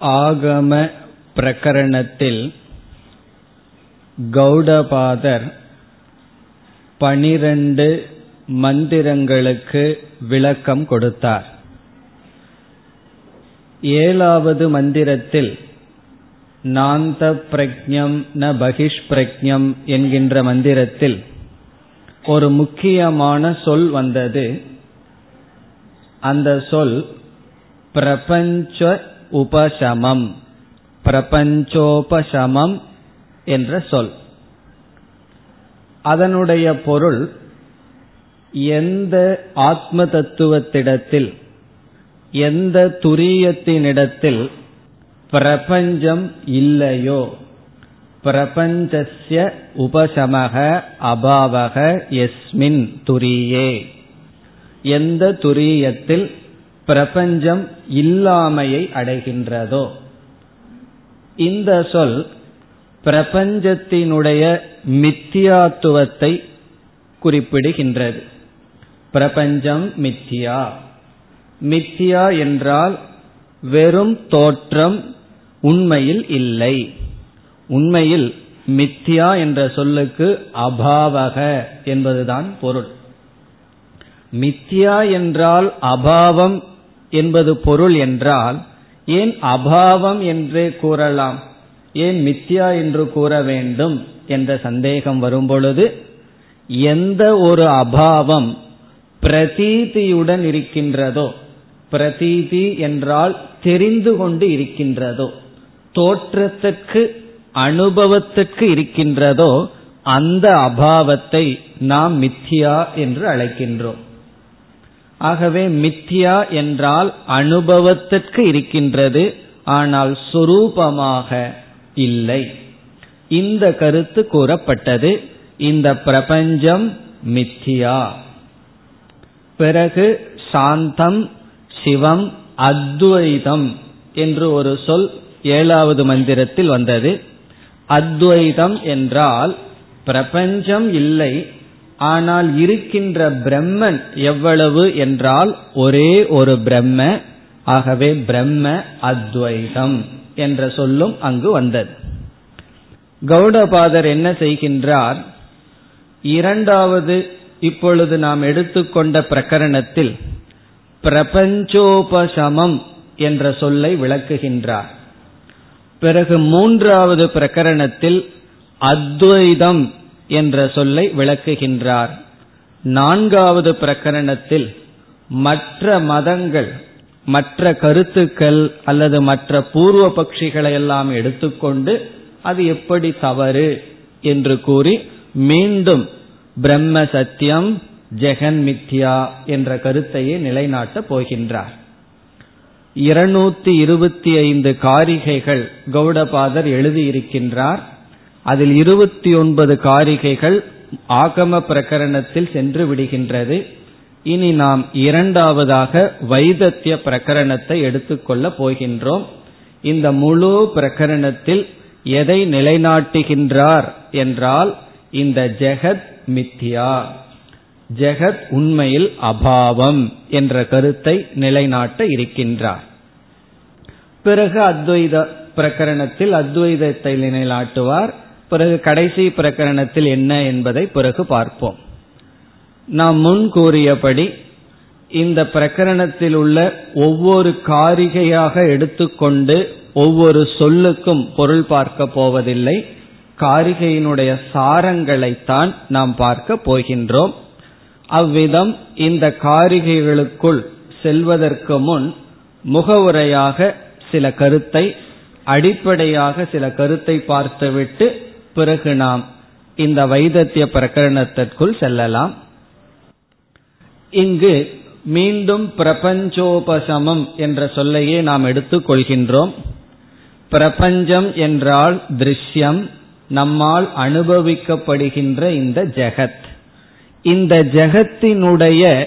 ஆகம பிரகரணத்தில் கௌடபாதர் பனிரண்டு மந்திரங்களுக்கு விளக்கம் கொடுத்தார். ஏழாவது மந்திரத்தில் நாந்த பிரக்ஞம் ந பகிஷ் பிரக்ஞம் என்கின்ற மந்திரத்தில் ஒரு முக்கியமான சொல் வந்தது. அந்த சொல் பிரபஞ்ச உபசமம். பிரபஞ்சோபசமம் என்ற சொல். அதனுடைய பொருள் எந்த ஆத்ம தத்துவத்திடத்தில் எந்த துரியத்தினிடத்தில் பிரபஞ்சம் இல்லையோ பிரபஞ்சஸ்ய உபசமக அபாவக எஸ்மின் துரியே. எந்த துரியத்தில் பிரபஞ்சம் இல்லாமையை அடைகின்றதோ? இந்த சொல் பிரபஞ்சத்தினுடைய மித்தியாத்துவத்தை குறிப்பிடுகின்றது. பிரபஞ்சம் மித்தியா. மித்தியா என்றால் வெறும் தோற்றம் உண்மையில் இல்லை. உண்மையில் மித்தியா என்ற சொல்லுக்கு அபாவக என்பதுதான் பொருள். மித்தியா என்றால் அபாவம் என்பது பொருள் என்றால் ஏன் அபாவம் என்றே கூறலாம்? ஏன் மித்யா என்று கூற வேண்டும் என்ற சந்தேகம் வரும்பொழுது எந்த ஒரு அபாவம் பிரதீதியுடன் இருக்கின்றதோ பிரதீதி என்றால் தெரிந்து கொண்டு இருக்கின்றதோ தோற்றத்திற்கு அனுபவத்திற்கு இருக்கின்றதோ அந்த அபாவத்தை நாம் மித்யா என்று அழைக்கின்றோம். ஆகவே மித்யா என்றால் அனுபவத்திற்கு இருக்கின்றது ஆனால் சுரூபமாக இல்லை. இந்த கருத்து கூறப்பட்டது. இந்த பிரபஞ்சம் மித்தியா பிறகு சாந்தம் சிவம் அத்வைதம் என்று ஒரு சொல் ஏழாவது மந்திரத்தில் வந்தது. அத்வைதம் என்றால் பிரபஞ்சம் இல்லை ஆனால் இருக்கின்ற பிரம்மன் எவ்வளவு என்றால் ஒரே ஒரு பிரம்ம ஆகவே பிரம்ம அத்வைதம் என்ற சொல்லும் அங்கு வந்தது. கௌடபாதர் என்ன செய்கின்றார்? இரண்டாவது இப்பொழுது நாம் எடுத்துக்கொண்ட பிரகரணத்தில் பிரபஞ்சோபசமம் என்ற சொல்லை விளக்குகின்றார். பிறகு மூன்றாவது பிரகரணத்தில் அத்வைதம் என்ற சொல்லை விளக்குகின்றார். நான்காவது பிரகரணத்தில் மற்ற மதங்கள் மற்ற கருத்துக்கள் அல்லது மற்ற பூர்வ பட்சிகளை எல்லாம் எடுத்துக்கொண்டு அது எப்படி தவறு என்று கூறி மீண்டும் பிரம்ம சத்தியம் ஜெகன் மித்யா என்ற கருத்தையே நிலைநாட்டப் போகின்றார். இருநூத்தி இருபத்தி ஐந்து காரிகைகள் கௌடபாதர் எழுதியிருக்கின்றார். அதில் இருபத்தி ஒன்பது காரிகைகள் ஆகம பிரகரணத்தில் சென்று விடுகின்றது. இனி நாம் இரண்டாவதாக வைதத்திய பிரகரணத்தை எடுத்துக்கொள்ளப் போகின்றோம். இந்த முழு பிரகரணத்தில் எதை நிலைநாட்டுகின்றார் என்றால் இந்த ஜெகத் மித்யா. ஜெகத் உண்மையில் அபாவம் என்ற கருத்தை நிலைநாட்ட இருக்கின்றார். பிறகு அத்வைத பிரகரணத்தில் அத்வைதத்தை நிலைநாட்டுவார். பிறகு கடைசி பிரகரணத்தில் என்ன என்பதை பிறகு பார்ப்போம். நாம் முன் கூறியபடி இந்த பிரகரணத்தில் உள்ள ஒவ்வொரு காரிகையாக எடுத்துக்கொண்டு ஒவ்வொரு சொல்லுக்கும் பொருள் பார்க்க போவதில்லை. காரிகையினுடைய சாரங்களைத்தான் நாம் பார்க்க போகின்றோம். அவ்விதம் இந்த காரிகைகளுக்குள் செல்வதற்கு முன் முகவுரையாக சில கருத்தை அடிப்படையாக சில கருத்தை பார்த்துவிட்டு பிறகு நாம் இந்த வைதத்திய பிரகரணத்திற்குள் செல்லலாம். இங்கு மீண்டும் பிரபஞ்சோபசமம் என்ற சொல்லையே நாம் எடுத்துக் கொள்கின்றோம். பிரபஞ்சம் என்றால் திருஷ்யம் நம்மால் அனுபவிக்கப்படுகின்ற இந்த ஜெகத். இந்த ஜெகத்தினுடைய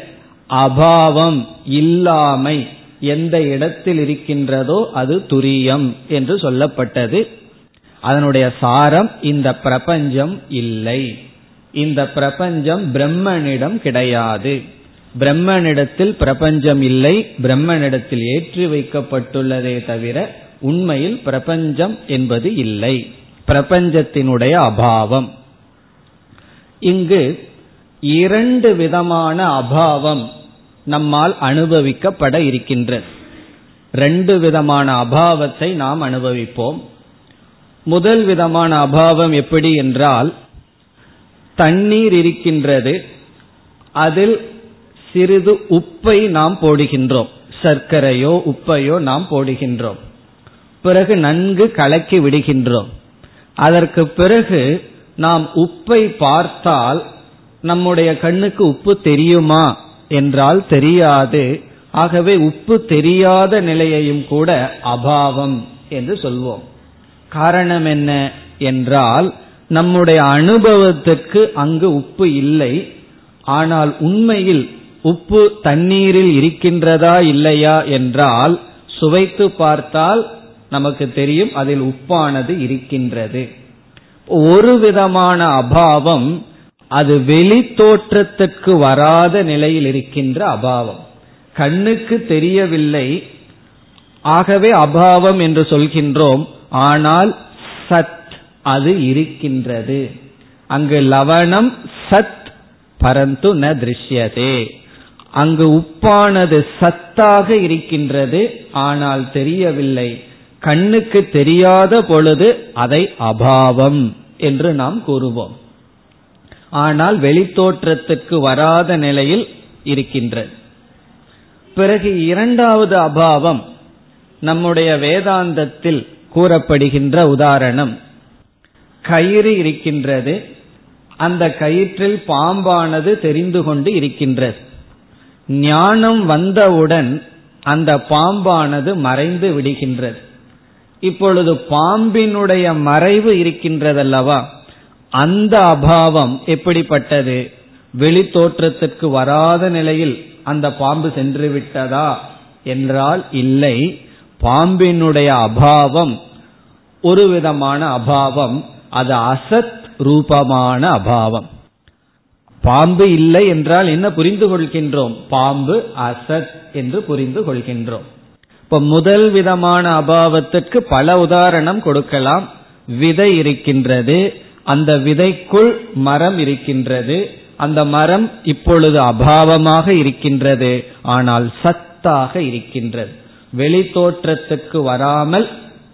அபாவம் இல்லாமை எந்த இடத்தில் இருக்கின்றதோ அது துரியம் என்று சொல்லப்பட்டது. அதனுடைய சாரம் இந்த பிரபஞ்சம் இல்லை. இந்த பிரபஞ்சம் பிரம்மனிடம் கிடையாது. பிரம்மனிடத்தில் பிரபஞ்சம் இல்லை பிரம்மனிடத்தில் ஏற்றி வைக்கப்பட்டுள்ளதே தவிர உண்மையில் பிரபஞ்சம் என்பது இல்லை. பிரபஞ்சத்தினுடைய அபாவம். இங்கு இரண்டு விதமான அபாவம் நம்மால் அனுபவிக்கப்பட இருக்கின்றது ரெண்டு விதமான அபாவத்தை நாம் அனுபவிப்போம். முதல் விதமான அபாவம் எப்படி என்றால் தண்ணீர் இருக்கின்றது அதில் சிறிது உப்பை நாம் போடுகின்றோம். சர்க்கரையோ உப்பையோ நாம் போடுகின்றோம். பிறகு நன்கு கலக்கி விடுகின்றோம். அதற்கு பிறகு நாம் உப்பை பார்த்தால் நம்முடைய கண்ணுக்கு உப்பு தெரியுமா என்றால் தெரியாது. ஆகவே உப்பு தெரியாத நிலையையும் கூட அபாவம் என்று சொல்வோம். காரணம் என்ன என்றால் நம்முடைய அனுபவத்துக்கு அங்கு உப்பு இல்லை. ஆனால் உண்மையில் உப்பு தண்ணீரில் இருக்கின்றதா இல்லையா என்றால் சுவைத்து பார்த்தால் நமக்கு தெரியும் அதில் உப்பானது இருக்கின்றது. ஒரு விதமான அபாவம் அது வெளி தோற்றத்துக்கு வராத நிலையில் இருக்கின்ற அபாவம். கண்ணுக்கு தெரியவில்லை. ஆகவே அபாவம் என்று சொல்கின்றோம். ஆனால் சத் அது இருக்கின்றது. அங்கு லவணம் சத் பரந்து ந திருஷ்யதே. அங்கு உப்பானது சத்தாக இருக்கின்றது ஆனால் தெரியவில்லை. கண்ணுக்கு தெரியாத பொழுது அதை அபாவம் என்று நாம் கூறுவோம். ஆனால் வெளித்தோற்றத்துக்கு வராத நிலையில் இருக்கின்றது. பிறகு இரண்டாவது அபாவம் நம்முடைய வேதாந்தத்தில் கூறப்படுகின்ற உதாரணம். கயிறு இருக்கின்றது. அந்த கயிற்றில் பாம்பானது தெரிந்து கொண்டு இருக்கின்றது. ஞானம் வந்தவுடன் அந்த பாம்பானது மறைந்து விடுகின்றது. இப்பொழுது பாம்பினுடைய மறைவு இருக்கின்றதல்லவா? அந்த அபாவம் எப்படிப்பட்டது? வெளி தோற்றத்திற்கு வராத நிலையில் அந்த பாம்பு சென்று விட்டதா? என்றால் இல்லை. பாம்பினுடைய அபாவம் ஒரு விதமான அபாவம் அது அசத் ரூபமான அபாவம். பாம்பு இல்லை என்றால் என்ன புரிந்து கொள்கின்றோம்? பாம்பு அசத் என்று புரிந்து கொள்கின்றோம். இப்ப முதல் விதமான அபாவத்திற்கு பல உதாரணம் கொடுக்கலாம். விதை இருக்கின்றது அந்த விதைக்குள் மரம் இருக்கின்றது அந்த மரம் இப்பொழுது அபாவமாக இருக்கின்றது ஆனால் சத்தாக இருக்கின்றது. வெளித்தோற்றத்துக்கு வராமல்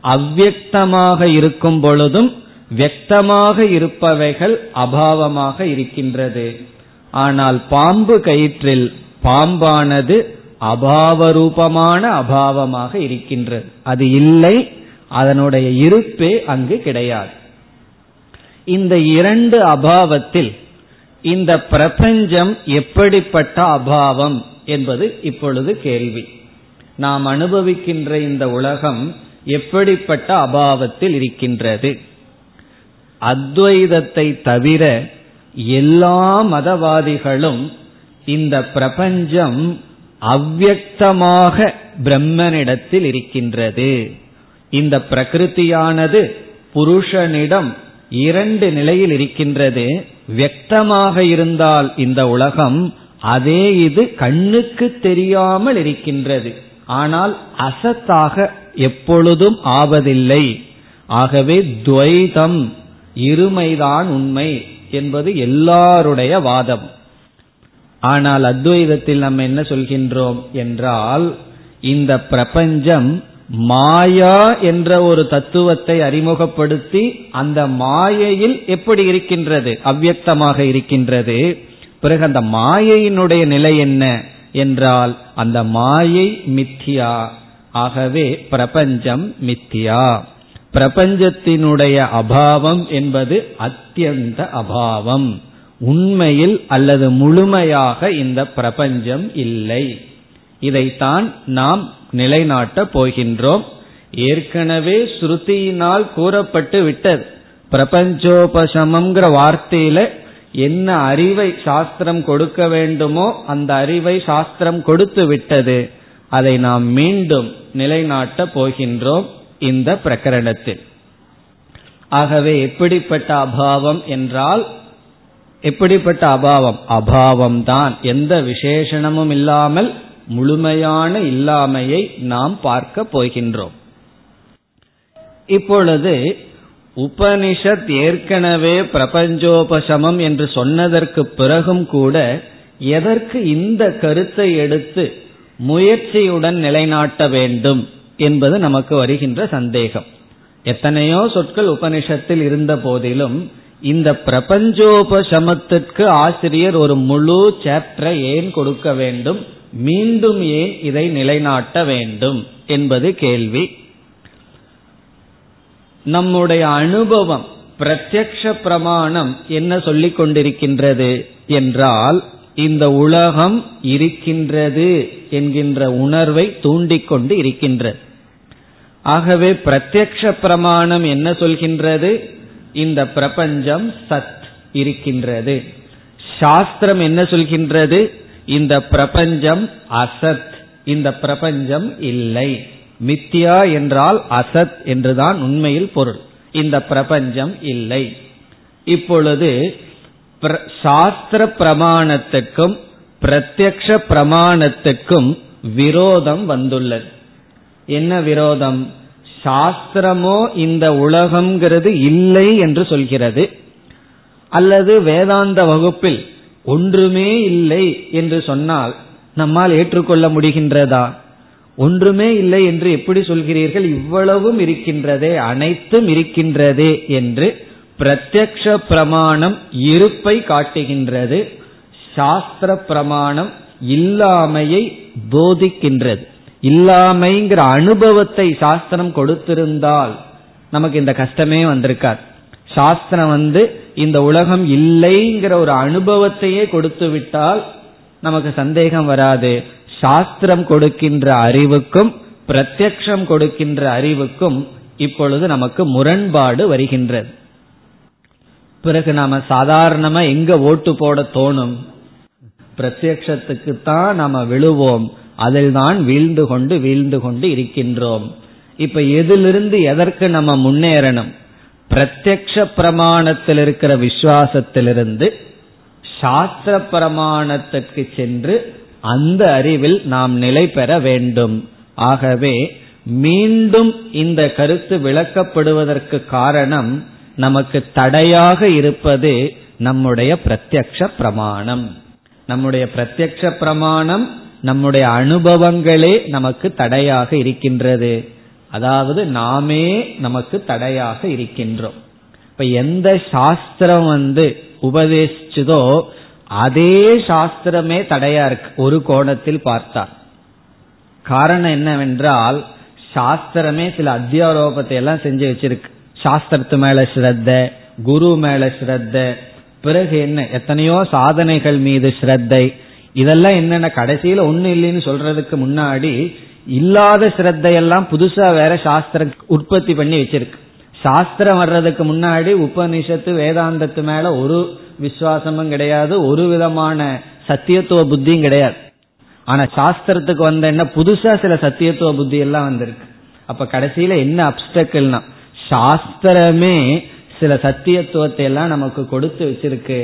அவ்வக்தமாக இருக்கும் பொழுதும் வியக்தமாக இருப்பவைகள் அபாவமாக இருக்கின்றது. ஆனால் பாம்பு கயிற்றில் பாம்பானது அபாவரூபமான அபாவமாக இருக்கின்றது. அது இல்லை அதனுடைய இருப்பே அங்கு கிடையாது. இந்த இரண்டு அபாவத்தில் இந்த பிரபஞ்சம் எப்படிப்பட்ட அபாவம் என்பது இப்பொழுது கேள்வி. நாம் அனுபவிக்கின்ற இந்த உலகம் எப்படிப்பட்ட அபாவத்தில் இருக்கின்றது? அத்வைதத்தை தவிர எல்லா மதவாதிகளும் இந்த பிரபஞ்சம் அவ்வக்தமாக பிரம்மனிடத்தில் இருக்கின்றது. இந்த பிரகிருதியானது புருஷனிடம் இரண்டு நிலையில் இருக்கின்றது. வியக்தமாக இருந்தால் இந்த உலகம் அதே இது கண்ணுக்கு தெரியாமல் இருக்கின்றது. ஆனால் அசத்தாக எப்பொழுதும் ஆவதில்லை. ஆகவே துவைதம் இருமைதான் உண்மை என்பது எல்லாருடைய வாதம். ஆனால் அத்வைதத்தில் நம்ம என்ன சொல்கின்றோம் என்றால் இந்த பிரபஞ்சம் மாயா என்ற ஒரு தத்துவத்தை அறிமுகப்படுத்தி அந்த மாயையில் எப்படி இருக்கின்றது? அவ்வியக்தமாக இருக்கின்றது. பிறகு அந்த மாயையினுடைய நிலை என்ன? என்றால் அந்த மாயை மித்தியா. ஆகவே பிரபஞ்சம் மித்தியா. பிரபஞ்சத்தினுடைய அபாவம் என்பது அத்தியந்த அபாவம். உண்மையில் அல்லது முழுமையாக இந்த பிரபஞ்சம் இல்லை. இதைத்தான் நாம் நிலைநாட்டப் போகின்றோம். ஏற்கனவே ஸ்ருதியினால் கூறப்பட்டு விட்டது. பிரபஞ்சோபசமம்ங்கிற வார்த்தையில என்ன அறிவை சாஸ்திரம் கொடுக்க வேண்டுமோ அந்த அறிவை சாஸ்திரம் கொடுத்து விட்டது. அதை நாம் மீண்டும் நிலைநாட்டப் போகின்றோம் இந்த பிரகரணத்தில். ஆகவே எப்படிப்பட்ட அபாவம் என்றால் எப்படிப்பட்ட அபாவம்? அபாவம் தான். எந்த விசேஷணமும் இல்லாமல் முழுமையான இல்லாமையை நாம் பார்க்க போகின்றோம். இப்பொழுது உபனிஷத் ஏற்கனவே பிரபஞ்சோபசமம் என்று சொன்னதற்கு பிறகும் கூட எதற்கு இந்த கருத்தை எடுத்து முயற்சியுடன் நிலைநாட்ட வேண்டும் என்பது நமக்கு வருகின்ற சந்தேகம். எத்தனையோ சொற்கள் உபனிஷத்தில் இருந்த போதிலும் இந்த பிரபஞ்சோபசமத்திற்கு ஆசிரியர் ஒரு முழு சாப்டரை ஏன் கொடுக்க வேண்டும்? மீண்டும் ஏன் இதை நிலைநாட்ட வேண்டும்? என்பது கேள்வி. நம்முடைய அனுபவம் பிரத்யக்ஷ பிரமாணம் என்ன சொல்லிக் கொண்டிருக்கின்றது என்றால் இந்த உலகம் இருக்கின்றது என்கின்ற உணர்வை தூண்டிக்கொண்டு இருக்கின்றது. ஆகவே பிரத்யக்ஷ பிரமாணம் என்ன சொல்கின்றது? இந்த பிரபஞ்சம் சத் இருக்கின்றது. சாஸ்திரம் என்ன சொல்கின்றது? இந்த பிரபஞ்சம் அசத் இந்த பிரபஞ்சம் இல்லை. மித்யா என்றால் அசத் என்றுதான் உண்மையில் பொருள். இந்த பிரபஞ்சம் இல்லை. இப்பொழுது சாஸ்திர பிரமாணத்துக்கும் பிரத்யக்ஷ பிரமாணத்துக்கும் விரோதம் வந்துள்ளது. என்ன விரோதம்? சாஸ்திரமோ இந்த உலகம்ங்கிறது இல்லை என்று சொல்கிறது. அல்லது வேதாந்த வகுப்பில் ஒன்றுமே இல்லை என்று சொன்னால் நம்மால் ஏற்றுக்கொள்ள முடிகின்றதா? ஒன்றுமே இல்லை என்று எப்படி சொல்கிறீர்கள்? இவ்வளவும் இருக்கின்றதே அனைத்தும் இருக்கின்றதே என்று பிரத்யக்ஷ பிரமாணம் இருப்பை காட்டுகின்றது சாஸ்திர பிரமாணம் இல்லாமையை போதிக்கின்றது. இல்லாமைங்கிற அனுபவத்தை சாஸ்திரம் கொடுத்திருந்தால் நமக்கு இந்த கஷ்டமே வந்திருக்கார் சாஸ்திரம் வந்து இந்த உலகம் இல்லைங்கிற ஒரு அனுபவத்தையே கொடுத்து விட்டால் நமக்கு சந்தேகம் வராது. சாஸ்திரம் கொடுக்கின்ற அறிவுக்கும் பிரத்யக்ஷம் கொடுக்கின்ற அறிவுக்கும் இப்பொழுது நமக்கு முரண்பாடு வருகின்றது. பிறகு நாம சாதாரணமா எங்க ஓட்டு போட தோணும்? பிரத்யக்ஷத்துக்கு தான் நாம விழுவோம். அதில் தான் வீழ்ந்து கொண்டு வீழ்ந்து கொண்டு இருக்கின்றோம். இப்ப எதிலிருந்து எதற்கு நம்ம முன்னேறணும்? பிரத்யக்ஷ பிரமாணத்தில் இருக்கிற விசுவாசத்திலிருந்து சாஸ்திர பிரமாணத்திற்கு சென்று அந்த அறிவில் நாம் நிலை பெற வேண்டும். ஆகவே மீண்டும் இந்த கருத்து விளக்கப்படுவதற்கு காரணம் நமக்கு தடையாக இருப்பது நம்முடைய பிரத்யக்ஷ பிரமாணம். நம்முடைய பிரத்யக்ஷ பிரமாணம் நம்முடைய அனுபவங்களே நமக்கு தடையாக இருக்கின்றது. அதாவது நாமே நமக்கு தடையாக இருக்கின்றோம். இப்ப எந்த சாஸ்திரம் வந்து உபதேசிச்சதோ அதே சாஸ்திரமே தடையா இருக்கு. ஒரு கோணத்தில் பார்த்தா. காரணம் என்னவென்றால் சாஸ்திரமே சில அத்தியாரோபத்தை எல்லாம் செஞ்சு வச்சிருக்கு. சாஸ்திரத்து மேல ஸ்ரத்த குரு மேல ஸ்ரத்த பிறகு என்ன? எத்தனையோ சாதனைகள் மீது ஸ்ரத்தை. இதெல்லாம் என்னென்ன கடைசியில ஒண்ணு இல்லைன்னு சொல்றதுக்கு முன்னாடி இல்லாத ஸ்ரத்தையெல்லாம் புதுசா வேற சாஸ்திரம் உற்பத்தி பண்ணி வச்சிருக்கு. சாஸ்திரம் வர்றதுக்கு முன்னாடி உபனிஷத்து வேதாந்தத்து மேல ஒரு விசுவாசமும் கிடையாது ஒரு விதமான சத்தியத்துவ புத்தியும் கிடையாது. ஆனா சாஸ்திரத்துக்கு வந்த என்ன புதுசா சில சத்தியத்துவ புத்தி எல்லாம் வந்திருக்கு. அப்ப கடைசியில என்ன அப்டக்கல்னா சாஸ்திரமே சில சத்தியத்துவத்தை எல்லாம் நமக்கு கொடுத்து வச்சிருக்கு.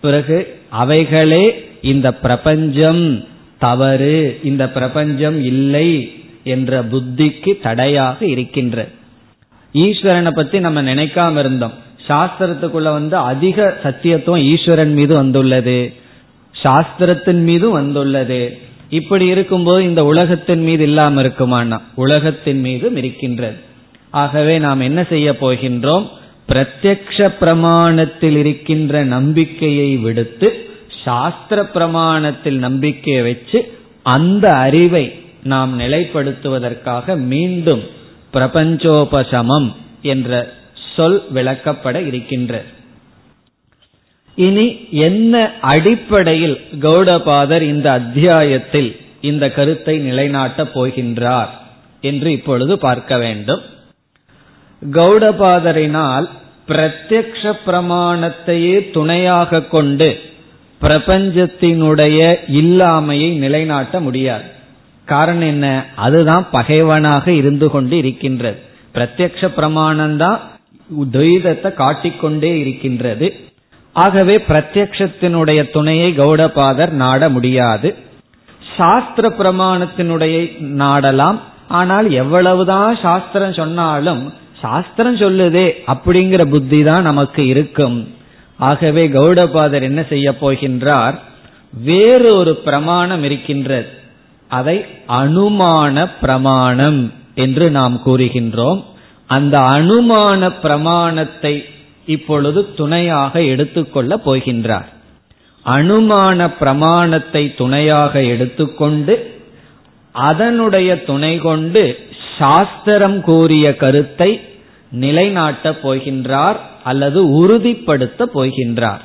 பிறகு அவைகளே இந்த பிரபஞ்சம் தவறு இந்த பிரபஞ்சம் இல்லை என்ற புத்திக்கு தடையாக இருக்கின்ற. ஈஸ்வரனை பத்தி நம்ம நினைக்காம இருந்தோம். சாஸ்திரத்துக்குள்ள வந்து அதிக சத்தியத்துவம் ஈஸ்வரன் மீது வந்துள்ளது. சாஸ்திரத்தின் மீதும் வந்துள்ளது. இப்படி இருக்கும்போது இந்த உலகத்தின் மீது இல்லாம இருக்குமானா உலகத்தின் மீதும் இருக்கின்றது. ஆகவே நாம் என்ன செய்ய போகின்றோம்? பிரத்யக்ஷ பிரமாணத்தில் இருக்கின்ற நம்பிக்கையை விடுத்து சாஸ்திர பிரமாணத்தில் நம்பிக்கையை வச்சு அந்த அறிவை நாம் நிலைப்படுத்துவதற்காக மீண்டும் பிரபஞ்சோபசமம் என்ற சொல் விளக்கப்பட இருக்கின்ற. இனி என்ன அடிப்படையில் கௌடபாதர் இந்த அத்தியாயத்தில் இந்த கருத்தை நிலைநாட்டப் போகின்றார் என்று இப்பொழுது பார்க்க வேண்டும். கௌடபாதரினால் பிரத்யக்ஷ பிரமாணத்தையே துணையாக கொண்டு பிரபஞ்சத்தினுடைய இல்லாமையை நிலைநாட்ட முடியாது. காரணம் என்ன? அதுதான் பகைவனாக இருந்து கொண்டு இருக்கின்றது. பிரத்யக்ஷ பிரமாணம்தான் துவைதத்தை காட்டிக்கொண்டே இருக்கின்றது. ஆகவே பிரத்யக்ஷத்தினுடைய துணையை கௌடபாதர் நாட முடியாது. சாஸ்திர பிரமாணத்தினுடைய நாடலாம். ஆனால் எவ்வளவுதான் சாஸ்திரம் சொன்னாலும் சாஸ்திரம் சொல்லுதே அப்படிங்கிற புத்தி தான் நமக்கு இருக்கும். ஆகவே கௌடபாதர் என்ன செய்ய போகின்றார்? வேறு ஒரு பிரமாணம் இருக்கின்றது. அதை அனுமான பிரமாணம் என்று நாம் கூறுகின்றோம். அந்த அனுமான பிரமாணத்தை இப்பொழுது துணையாக எடுத்துக்கொள்ள போகின்றார். அனுமான பிரமாணத்தை துணையாக எடுத்துக்கொண்டு அதனுடைய துணை கொண்டு சாஸ்திரம் கூறிய கருத்தை நிலைநாட்டப் போகின்றார் அல்லது உறுதிப்படுத்த போகின்றார்.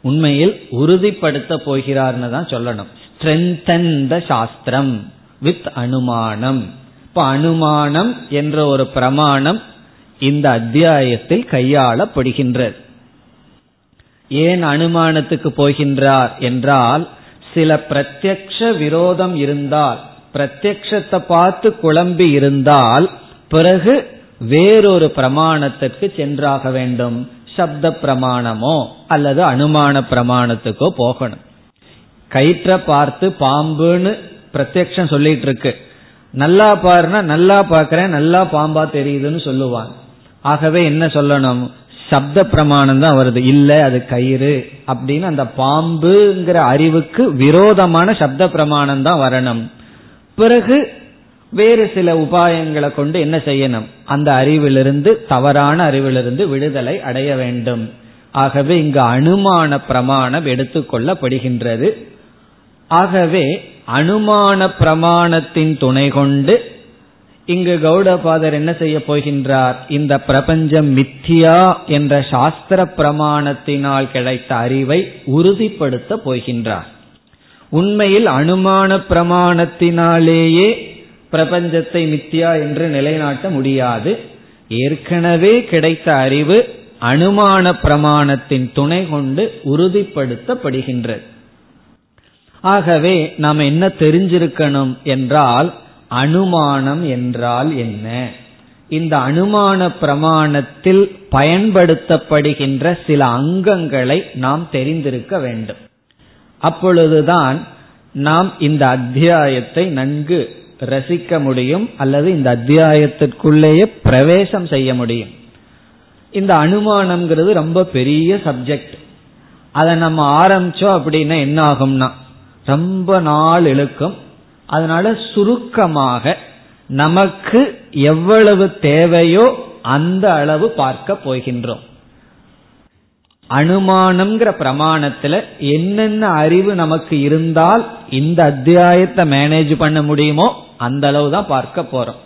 உண்மையில் உறுதிப்படுத்த போகிறார்னு தான் சொல்லணும். ஸ்ட்ரென்தன் த சாஸ்திரம் வித் அனுமானம். இப்ப அனுமானம் என்ற ஒரு பிரமாணம் இந்த அத்தியாயத்தில் கையாளப்படுகின்றது. ஏன் அனுமானத்துக்கு போகின்றார் என்றால் சில பிரத்யக்ஷ விரோதம் இருந்தால் பிரத்யக்ஷத்தை பார்த்து குழம்பி இருந்தால் பிறகு வேறொரு பிரமாணத்திற்கு சென்றாக வேண்டும். சப்த பிரமாணமோ அல்லது அனுமான பிரமாணத்துக்கோ போகணும். கயிற்ற பார்த்து பாம்புன்னு பிரத்யக்ஷம் சொல்லிட்டு இருக்கு. நல்லா பாருனா நல்லா பாக்கிறேன் நல்லா பாம்பா தெரியுதுன்னு சொல்லுவான். ஆகவே என்ன சொல்லணும்? சப்த பிரமாணம் தான் வருது. இல்ல அது கயிறு அப்படின்னு அந்த பாம்புங்கிற அறிவுக்கு விரோதமான சப்த பிரமாணம் தான் வரணும். பிறகு வேறு சில உபாயங்களை கொண்டு என்ன செய்யணும்? அந்த அறிவிலிருந்து தவறான அறிவிலிருந்து விடுதலை அடைய வேண்டும். ஆகவே இங்கு அனுமான பிரமாணம் எடுத்துக்கொள்ளப்படுகின்றது. ஆகவே அனுமான பிரமாணத்தின் துணை கொண்டு இங்கு கௌடபாதர் என்ன செய்ய போகின்றார்? இந்த பிரபஞ்சம் மித்தியா என்ற சாஸ்திர பிரமாணத்தினால் கிடைத்த அறிவை உறுதிப்படுத்த போகின்றார். உண்மையில் அனுமான பிரமாணத்தினாலேயே பிரபஞ்சத்தை மித்தியா என்று நிலைநாட்ட முடியாது. ஏற்கனவே கிடைத்த அறிவு அனுமான பிரமாணத்தின் துணை கொண்டு உறுதிப்படுத்தப்படுகின்றது. ஆகவே நாம் என்ன தெரிஞ்சிருக்கணும் என்றால் அனுமானம் என்றால் என்ன? இந்த அனுமான பிரமாணத்தில் பயன்படுத்தப்படுகின்ற சில அங்கங்களை நாம் தெரிந்திருக்க வேண்டும். அப்பொழுதுதான் நாம் இந்த அத்தியாயத்தை நன்கு ரசிக்க முடியும் அல்லது இந்த அத்தியாயத்திற்குள்ளேயே பிரவேசம் செய்ய முடியும். இந்த அனுமானம்ங்கிறது ரொம்ப பெரிய சப்ஜெக்ட் அதை நம்ம ஆரம்பிச்சோம் அப்படின்னா என்ன ஆகும்னா ரொம்ப நாள் இழுக்கும். அதனால சுருக்கமாக நமக்கு எவ்வளவு தேவையோ அந்த அளவு பார்க்க போகின்றோம். அனுமானம்ங்கிற பிரமாணத்துல என்னென்ன அறிவு நமக்கு இருந்தால் இந்த அத்தியாயத்தை மேனேஜ் பண்ண முடியுமோ அந்த அளவு தான் பார்க்க போறோம்.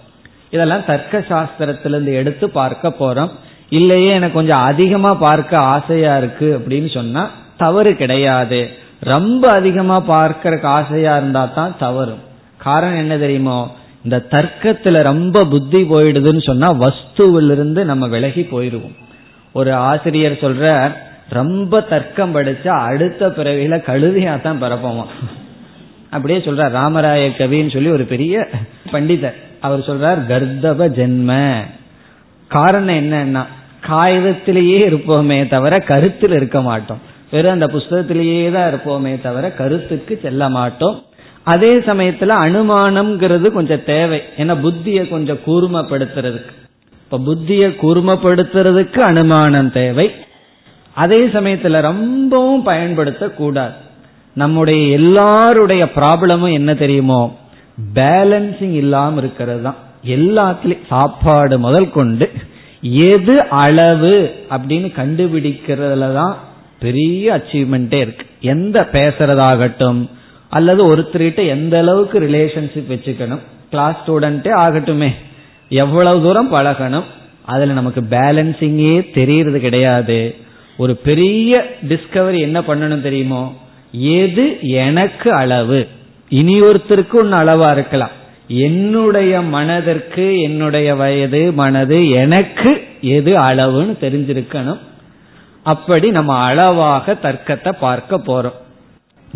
இதெல்லாம் தர்க்க சாஸ்திரத்திலிருந்து எடுத்து பார்க்க போறோம். இல்லையே எனக்கு கொஞ்சம் அதிகமா பார்க்க ஆசையா இருக்கு அப்படின்னு சொன்னா தவறு கிடையாது. ரொம்ப அதிகமா பார்க்கறக்கு ஆசையா இருந்தா தான் தவறும். காரணம் என்ன தெரியுமோ இந்த தர்க்கத்துல ரொம்ப புத்தி போயிடுதுன்னு சொன்னா வஸ்துவிலிருந்து நம்ம விலகி போயிடுவோம் ஒரு ஆசிரியர் சொல்ற ரொம்ப தர்க்கம் படிச்சா அடுத்த பிறவியில கழுதியா தான் பரப்போமா அப்படியே சொல்ற ராமராய கவின்னு சொல்லி ஒரு பெரிய பண்டிதர். அவர் சொல்றார் கர்தப ஜென்ம. காரணம் என்னன்னா காகிதத்திலேயே இருப்போமே தவிர கருத்தில் இருக்க மாட்டோம். வெறும் அந்த புஸ்தகத்திலேயே தான் இருப்போமே தவிர கருத்துக்கு செல்ல மாட்டோம். அதே சமயத்துல அனுமானம்ங்கிறது கொஞ்சம் தேவை. ஏன்னா புத்தியை கொஞ்சம் கூர்மப்படுத்துறதுக்கு. இப்ப புத்தியை கூர்மப்படுத்துறதுக்கு அனுமானம் தேவை. அதே சமயத்துல ரொம்பவும் பயன்படுத்த கூடாது நம்முடைய எல்லாருடைய ப்ராப்ளமும் என்ன தெரியுமோ? பேலன்சிங் இல்லாம இருக்கிறது தான். எல்லாத்துலயும் சாப்பாடு முதல் கொண்டு எது அளவு அப்படின்னு கண்டுபிடிக்கிறதுல தான் பெரிய அச்சீவ்மெண்டே இருக்கு. எந்த பேசுறதாகட்டும் அல்லது ஒருத்தர்கிட்ட எந்த அளவுக்கு ரிலேஷன்ஷிப் வச்சுக்கணும் கிளாஸ் ஸ்டூடெண்டே ஆகட்டுமே. எவ்வளவு தூரம் பழகணும் அதுல நமக்கு பேலன்சிங்கே தெரியறது கிடையாது. ஒரு பெரிய டிஸ்கவரி என்ன பண்ணணும் தெரியுமோ? எது எனக்கு அளவு? இனி ஒருத்தருக்கு ஒன்னு அளவா இருக்கலாம். என்னுடைய மனதிற்கு என்னுடைய வயது மனது எனக்கு எது அளவுன்னு தெரிஞ்சிருக்கணும். அப்படி நம்ம அளவாக தர்க்கத்தை பார்க்க போறோம்.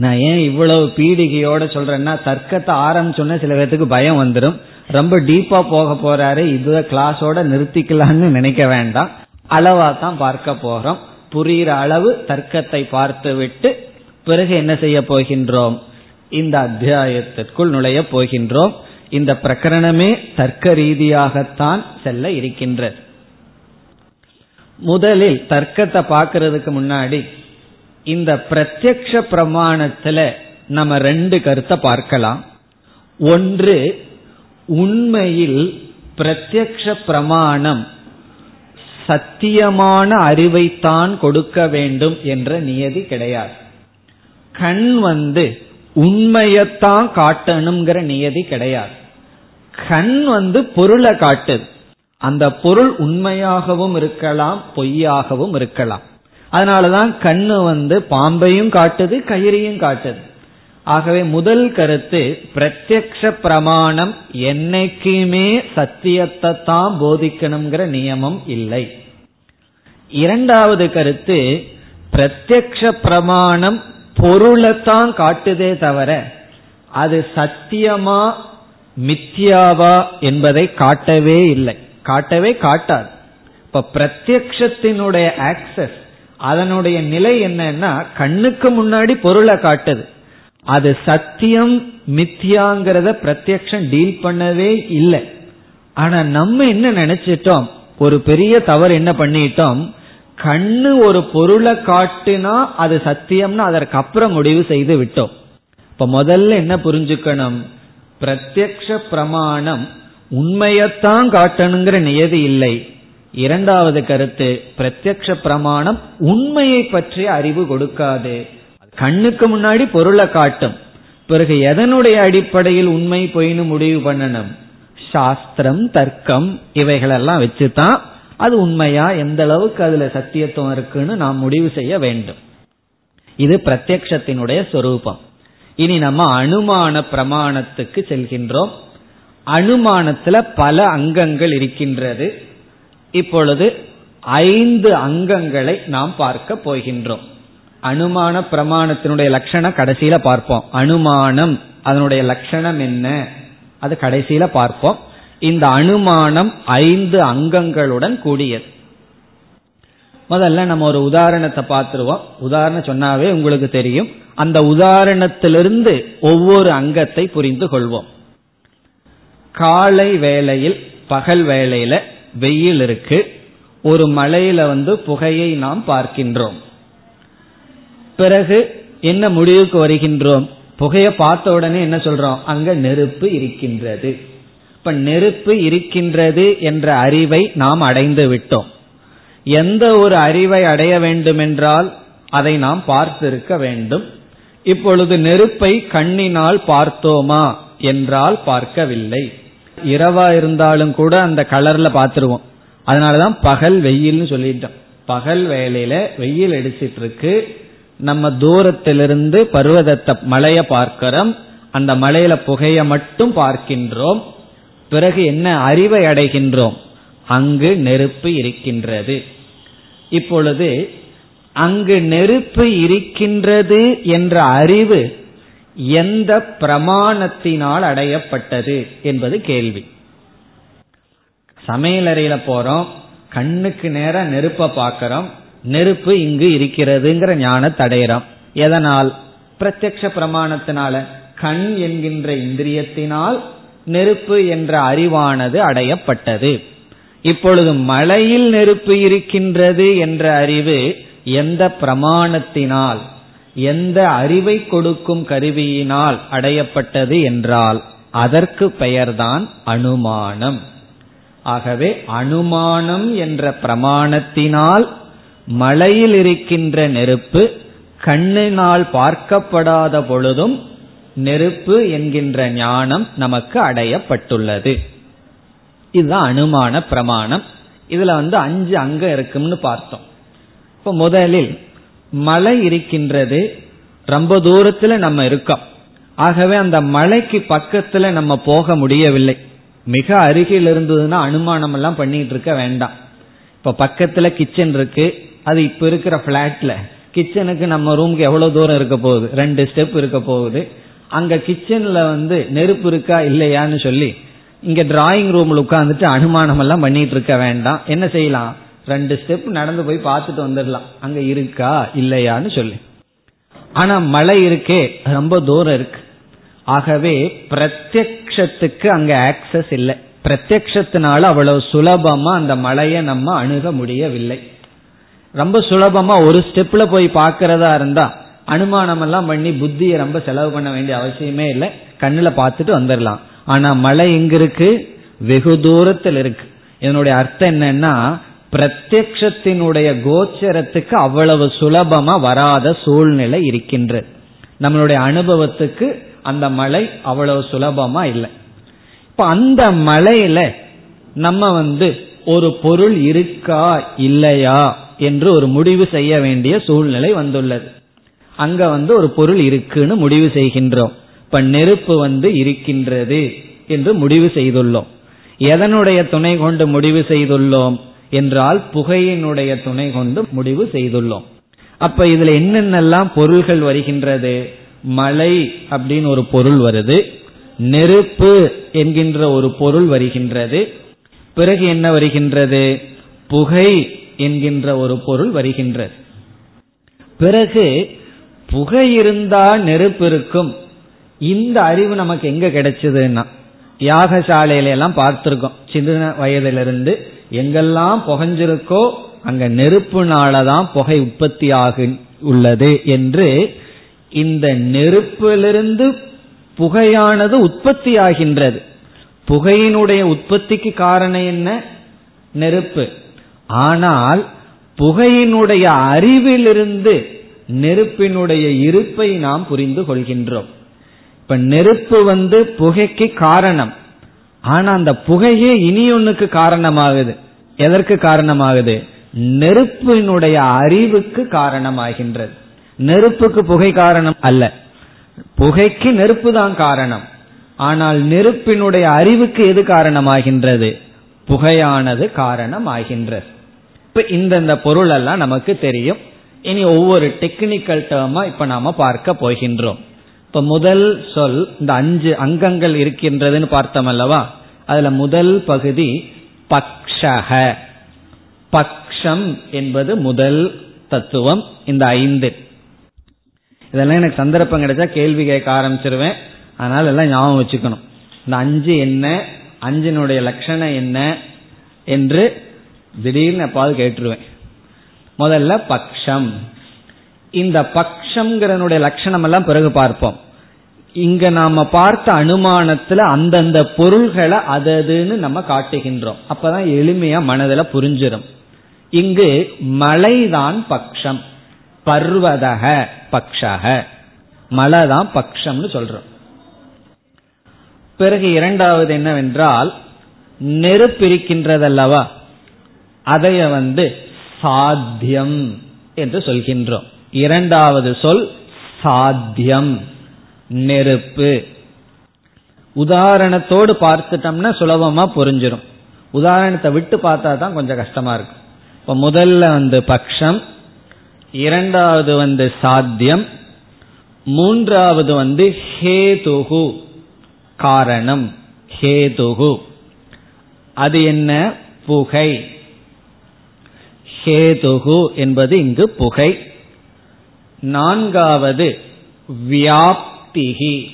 நான் ஏன் இவ்வளவு பீடிகையோட சொல்றேன்னா தர்க்கத்தை ஆரம்பிச்சோன்னா சில பேர்த்துக்கு பயம் வந்துடும் ரொம்ப டீப்பா போக போறாரு இது கிளாஸோட நிறுத்திக்கலாம்னு நினைக்க வேண்டாம். அளவா தான் பார்க்க போறோம். புரிகிற அளவு தர்க்கத்தை பார்த்து விட்டு பிறகு என்ன செய்ய போகின்றோம்? இந்த அத்தியாயத்திற்குள் நுழைய போகின்றோம். இந்த பிரகரணமே தர்க்க ரீதியாகத்தான் செல்ல இருக்கின்றது. முதலில் தர்க்கத்தை பார்க்கறதுக்கு முன்னாடி இந்த பிரத்யக்ஷ பிரமாணத்துல நம்ம ரெண்டு கருத்தை பார்க்கலாம். ஒன்று உண்மையில் பிரத்யக்ஷ பிரமாணம் சத்தியமான அறிவைத்தான் கொடுக்க வேண்டும் என்ற நியதி கிடையாது. கண் வந்து உண்மையத்தான் காட்டணுங்கிற நியதி கிடையாது. கண் வந்து பொருளை காட்டுது. அந்த பொருள் உண்மையாகவும் இருக்கலாம் பொய்யாகவும் இருக்கலாம். அதனாலதான் கண்ணு வந்து பாம்பையும் காட்டுது கயிறையும் காட்டுது. ஆகவே முதல் கருத்து பிரத்யக்ஷ பிரமாணம் என்னைக்குமே சத்தியத்தை தான் போதிக்கணுங்கிற நியமம் இல்லை. இரண்டாவது கருத்து பிரத்யக்ஷ பிரமாணம் பொருளைத்தான் காட்டுதே தவிர அது சத்தியமா மித்யாவா என்பதை காட்டவே இல்லை. காட்டவே காட்டாது. இப்ப பிரத்யக்ஷத்தினுடைய ஆக்சஸ் அதனுடைய நிலை என்னன்னா கண்ணுக்கு முன்னாடி பொருளை காட்டுது. அது சத்தியம் மித்தியாங்கிறத பிரத்யக்ஷம் டீல் பண்ணவே இல்லை. ஆனா நம்ம என்ன நினைச்சிட்டோம்? ஒரு பெரிய தவறு என்ன பண்ணிட்டோம்? கண்ணு ஒரு பொருளை காட்டுனா அது சத்தியம்னு அதற்கு அப்புறம் முடிவு செய்து விட்டோம். இப்ப முதல்ல என்ன புரிஞ்சுக்கணும்? பிரத்யக்ஷ பிரமாணம் உண்மையத்தான் காட்டணுங்கிற நியதி இல்லை. இரண்டாவது கருத்து பிரத்யக்ஷ பிரமாணம் உண்மையை பற்றிய அறிவு கொடுக்காது. கண்ணுக்கு முன்னாடி பொருளை காட்டும். பிறகு எதனுடைய அடிப்படையில் உண்மை பொய்னு முடிவு பண்ணணும்? சாஸ்திரம் தர்க்கம் இவைகளெல்லாம் வச்சுதான் அது உண்மையா? எந்த அளவுக்கு அதுல சத்தியத்துவம் இருக்குன்னு நாம் முடிவு செய்ய வேண்டும். இது பிரத்யக்ஷத்தினுடைய சொரூபம். இனி நம்ம அனுமான பிரமாணத்துக்கு செல்கின்றோம். அனுமானத்துல பல அங்கங்கள் இருக்கின்றது. இப்பொழுது ஐந்து அங்கங்களை நாம் பார்க்க போகின்றோம். அனுமான பிரமாணத்தினுடைய லட்சணம் கடைசியில பார்ப்போம். அனுமானம் அதனுடைய லட்சணம் என்ன? அது கடைசியில பார்ப்போம். இந்த அனுமானம் ஐந்து அங்கங்களுடன் கூடியது. முதல்ல நம்ம ஒரு உதாரணத்தை பார்த்துருவோம். உதாரணம் சொன்னாவே உங்களுக்கு தெரியும். அந்த உதாரணத்திலிருந்து ஒவ்வொரு அங்கத்தை புரிந்து கொள்வோம். காலை வேளையில் பகல் வேளையில வெயில் இருக்கு. ஒரு மலையில வந்து புகையை நாம் பார்க்கின்றோம். பிறகு என்ன முடிவுக்கு வருகின்றோம்? புகையை பார்த்த உடனே என்ன சொல்றோம்? அங்க நெருப்பு இருக்கின்றது. இப்ப நெருப்பு இருக்கின்றது என்ற அறிவை நாம் அடைந்து விட்டோம். எந்த ஒரு அறிவை அடைய வேண்டுமென்றால் அதை நாம் பார்த்திருக்க வேண்டும். இப்பொழுது நெருப்பை கண்ணினால் பார்த்தோமா? என்றால் பார்க்கவில்லை. இரவா இருந்தாலும் கூட அந்த கலர்ல பார்த்துருவோம். அதனாலதான் பகல் வெயில்னு சொல்லிட்டோம். பகல் வேலையில வெயில் அடிச்சிட்டு இருக்கு நம்ம தூரத்திலிருந்து பர்வதத்தை மலைய பார்க்கிறோம். அந்த மலையில புகைய மட்டும் பார்க்கின்றோம். பிறகு என்ன அறிவை அடைகின்றோம்? அங்கு நெருப்பு இருக்கின்றது. இப்பொழுது அங்கு நெருப்பு இருக்கின்றது என்ற அறிவு எந்த பிரமாணத்தினால் அடையப்பட்டது என்பது கேள்வி. சமையலறையில போறோம் கண்ணுக்கு நேர நெருப்ப பாக்கிறோம் நெருப்பு இங்கு இருக்கிறதுங்கிற ஞானத்தை அடையிறோம் எதனால்? பிரத்யக்ஷ பிரமாணத்தினால. கண் என்கின்ற இந்திரியத்தினால் நெருப்பு என்ற அறிவானது அடையப்பட்டது. இப்பொழுது மலையில் நெருப்பு இருக்கின்றது என்ற அறிவு எந்த பிரமாணத்தினால் எந்த அறிவை கொடுக்கும் கருவியினால் அடையப்பட்டது என்றால் அதற்கு பெயர்தான் அனுமானம். ஆகவே அனுமானம் என்ற பிரமாணத்தினால் மலையில் இருக்கின்ற நெருப்பு கண்ணினால் பார்க்கப்படாத பொழுதும் நெருப்பு என்கின்ற ஞானம் நமக்கு அடையப்பட்டுள்ளது. இதுதான் அனுமான பிரமாணம். இதுல வந்து அஞ்சு அங்கம் இருக்கும்னு பார்த்தோம். இப்ப முதலில் மலை இருக்கின்றது. ரொம்ப தூரத்துல நம்ம இருக்கோம். ஆகவே அந்த மலைக்கு பக்கத்துல நம்ம போக முடியவில்லை. மிக அருகில் இருந்ததுன்னா அனுமானம் எல்லாம் பண்ணிட்டு இருக்க வேண்டாம். இப்ப பக்கத்துல கிச்சன் இருக்கு. அது இப்ப இருக்கிற பிளாட்ல கிச்சனுக்கு நம்ம ரூமுக்கு எவ்வளவு தூரம் இருக்க போகுது? ரெண்டு ஸ்டெப் இருக்க போகுது. அங்க கிச்சன்ல வந்து நெருப்பு இருக்கா இல்லையான்னு சொல்லி இங்க டிராயிங் ரூம்ல உட்காந்துட்டு அனுமானம் எல்லாம் பண்ணிட்டு இருக்க வேண்டாம். என்ன செய்யலாம்? ரெண்டு ஸ்டெப் நடந்து போய் பார்த்துட்டு வந்துடலாம். அங்க இருக்கா? இல்லையான்னு சொல்லி. ஆனா மழை இருக்கே ரொம்ப தூரம் இருக்கு. ஆகவே பிரத்யக்ஷத்துக்கு அங்க ஆக்சஸ் இல்லை. பிரத்யக்ஷத்தினால அவ்வளவு சுலபமா அந்த மலையை நம்ம அணுக முடியவில்லை. ரொம்ப சுலபமா ஒரு ஸ்டெப்ல போய் பார்க்கறதா இருந்தா அனுமானம் எல்லாம் பண்ணி புத்தியை ரொம்ப செலவு பண்ண வேண்டிய அவசியமே இல்லை. கண்ணுல பார்த்துட்டு வந்துடலாம். ஆனா மலை எங்க இருக்கு வெகு தூரத்தில் இருக்கு. இதனுடைய அர்த்தம் என்னன்னா பிரத்யக்ஷத்தினுடைய கோச்சரத்துக்கு அவ்வளவு சுலபமா வராத சூழ்நிலை இருக்கின்றது நம்மளுடைய அனுபவத்துக்கு அந்த மலை அவ்வளவு சுலபமா இல்லை. இப்ப அந்த மலையில நம்ம வந்து ஒரு பொருள் இருக்கா இல்லையா என்று ஒரு முடிவு செய்ய வேண்டிய சூழ்நிலை வந்துள்ளது. அங்க வந்து ஒரு பொருள் இருக்குன்னு முடிவு செய்கின்றோம். இப்ப நெருப்பு வந்து இருக்கின்றது என்று முடிவு செய்துள்ளோம். எதனுடைய துணை கொண்டு முடிவு செய்துள்ளோம்? என்றால் புகையினுடைய துணை கொண்டு முடிவு செய்துள்ளோம். அப்ப இதுல என்னென்னலாம் பொருள்கள் வருகின்றது? மலை அப்படின்னு ஒரு பொருள் வருது. நெருப்பு என்கின்ற ஒரு பொருள் வருகின்றது. பிறகு என்ன வருகின்றது? புகை என்கின்ற ஒரு பொருள் வருகின்றது. பிறகு புகை இருந்தா நெருப்பு இருக்கும். இந்த அறிவு நமக்கு எங்க கிடைச்சதுன்னா யாகசாலையில எல்லாம் பார்த்திருக்கோம். சின்ன வயதிலிருந்து எங்கெல்லாம் புகைஞ்சிருக்கோ அங்க நெருப்புனாலதான் புகை உற்பத்தி ஆகு உள்ளது என்று இந்த நெருப்பிலிருந்து புகையானது உற்பத்தி ஆகின்றது புகையினுடைய உற்பத்திக்கு காரணம் என்ன? நெருப்பு. ஆனால் புகையினுடைய அறிவிலிருந்து நெருப்பினுடைய இருப்பை நாம் புரிந்து கொள்கின்றோம். இப்ப நெருப்பு வந்து புகைக்கு காரணம். ஆனா அந்த புகையே இனி ஒன்னுக்கு காரணமாகுது. எதற்கு காரணமாகுது? நெருப்பினுடைய அறிவுக்கு காரணமாகின்றது. நெருப்புக்கு புகை காரணம் அல்ல. புகைக்கு நெருப்பு தான் காரணம். ஆனால் நெருப்பினுடைய அறிவுக்கு எது காரணமாகின்றது? புகையானது காரணமாகின்றது. இப்ப இந்தந்த பொருள் எல்லாம் நமக்கு தெரியும். இனி ஒவ்வொரு டெக்னிக்கல் டேர்மா இப்ப நாம பார்க்க போகின்றோம். இப்ப முதல் சொல் இந்த அஞ்சு அங்கங்கள் இருக்கின்றதுன்னு பார்த்தோம் அல்லவா அதுல முதல் பகுதி பக்ஷக. பக்ஷம் என்பது முதல் தத்துவம் இந்த ஐந்து. இதெல்லாம் எனக்கு சந்தர்ப்பம் கிடைச்சா கேள்வி கேட்க ஆரம்பிச்சிருவேன். அதனால எல்லாம் ஞாபகம் வச்சுக்கணும். இந்த அஞ்சு என்ன? அஞ்சினுடைய லட்சணம் என்ன? என்று திடீர்னு எப்பாவது கேட்டுருவேன். முதல்ல பக்ஷம். இந்த பக்ஷங்கிறனுடைய லட்சணம் எல்லாம் பிறகு பார்ப்போம். இங்க நாம பார்த்த அனுமானத்துல அந்தந்த பொருள்களை அததுன்னு நம்ம காட்டுகின்றோம். அப்பதான் எளிமையா மனதில் புரிஞ்சிடும் இங்கு மலைதான் பக்ஷம். பர்வதக பக்ஷக மலை தான் பக்ஷம்னு சொல்றோம். பிறகு இரண்டாவது என்னவென்றால் நெருப்பிருக்கின்றதல்லவா அதைய வந்து சாத்தியம் என்று சொல்கின்றோம். இரண்டாவது சொல் சாத்தியம் நெருப்பு. உதாரணத்தோடு பார்த்துட்டோம்னா சுலபமா புரிஞ்சிடும் உதாரணத்தை விட்டு பார்த்தா தான் கொஞ்சம் கஷ்டமா இருக்கும் இப்ப முதல்ல வந்து பக்ஷம் இரண்டாவது வந்து சாத்தியம் மூன்றாவது வந்து ஹேதுகு காரணம் ஹேதுகு. அது என்ன? புகை. ஹேதுகு என்பது இங்கு புகை. நான்காவது வியாப்திகி.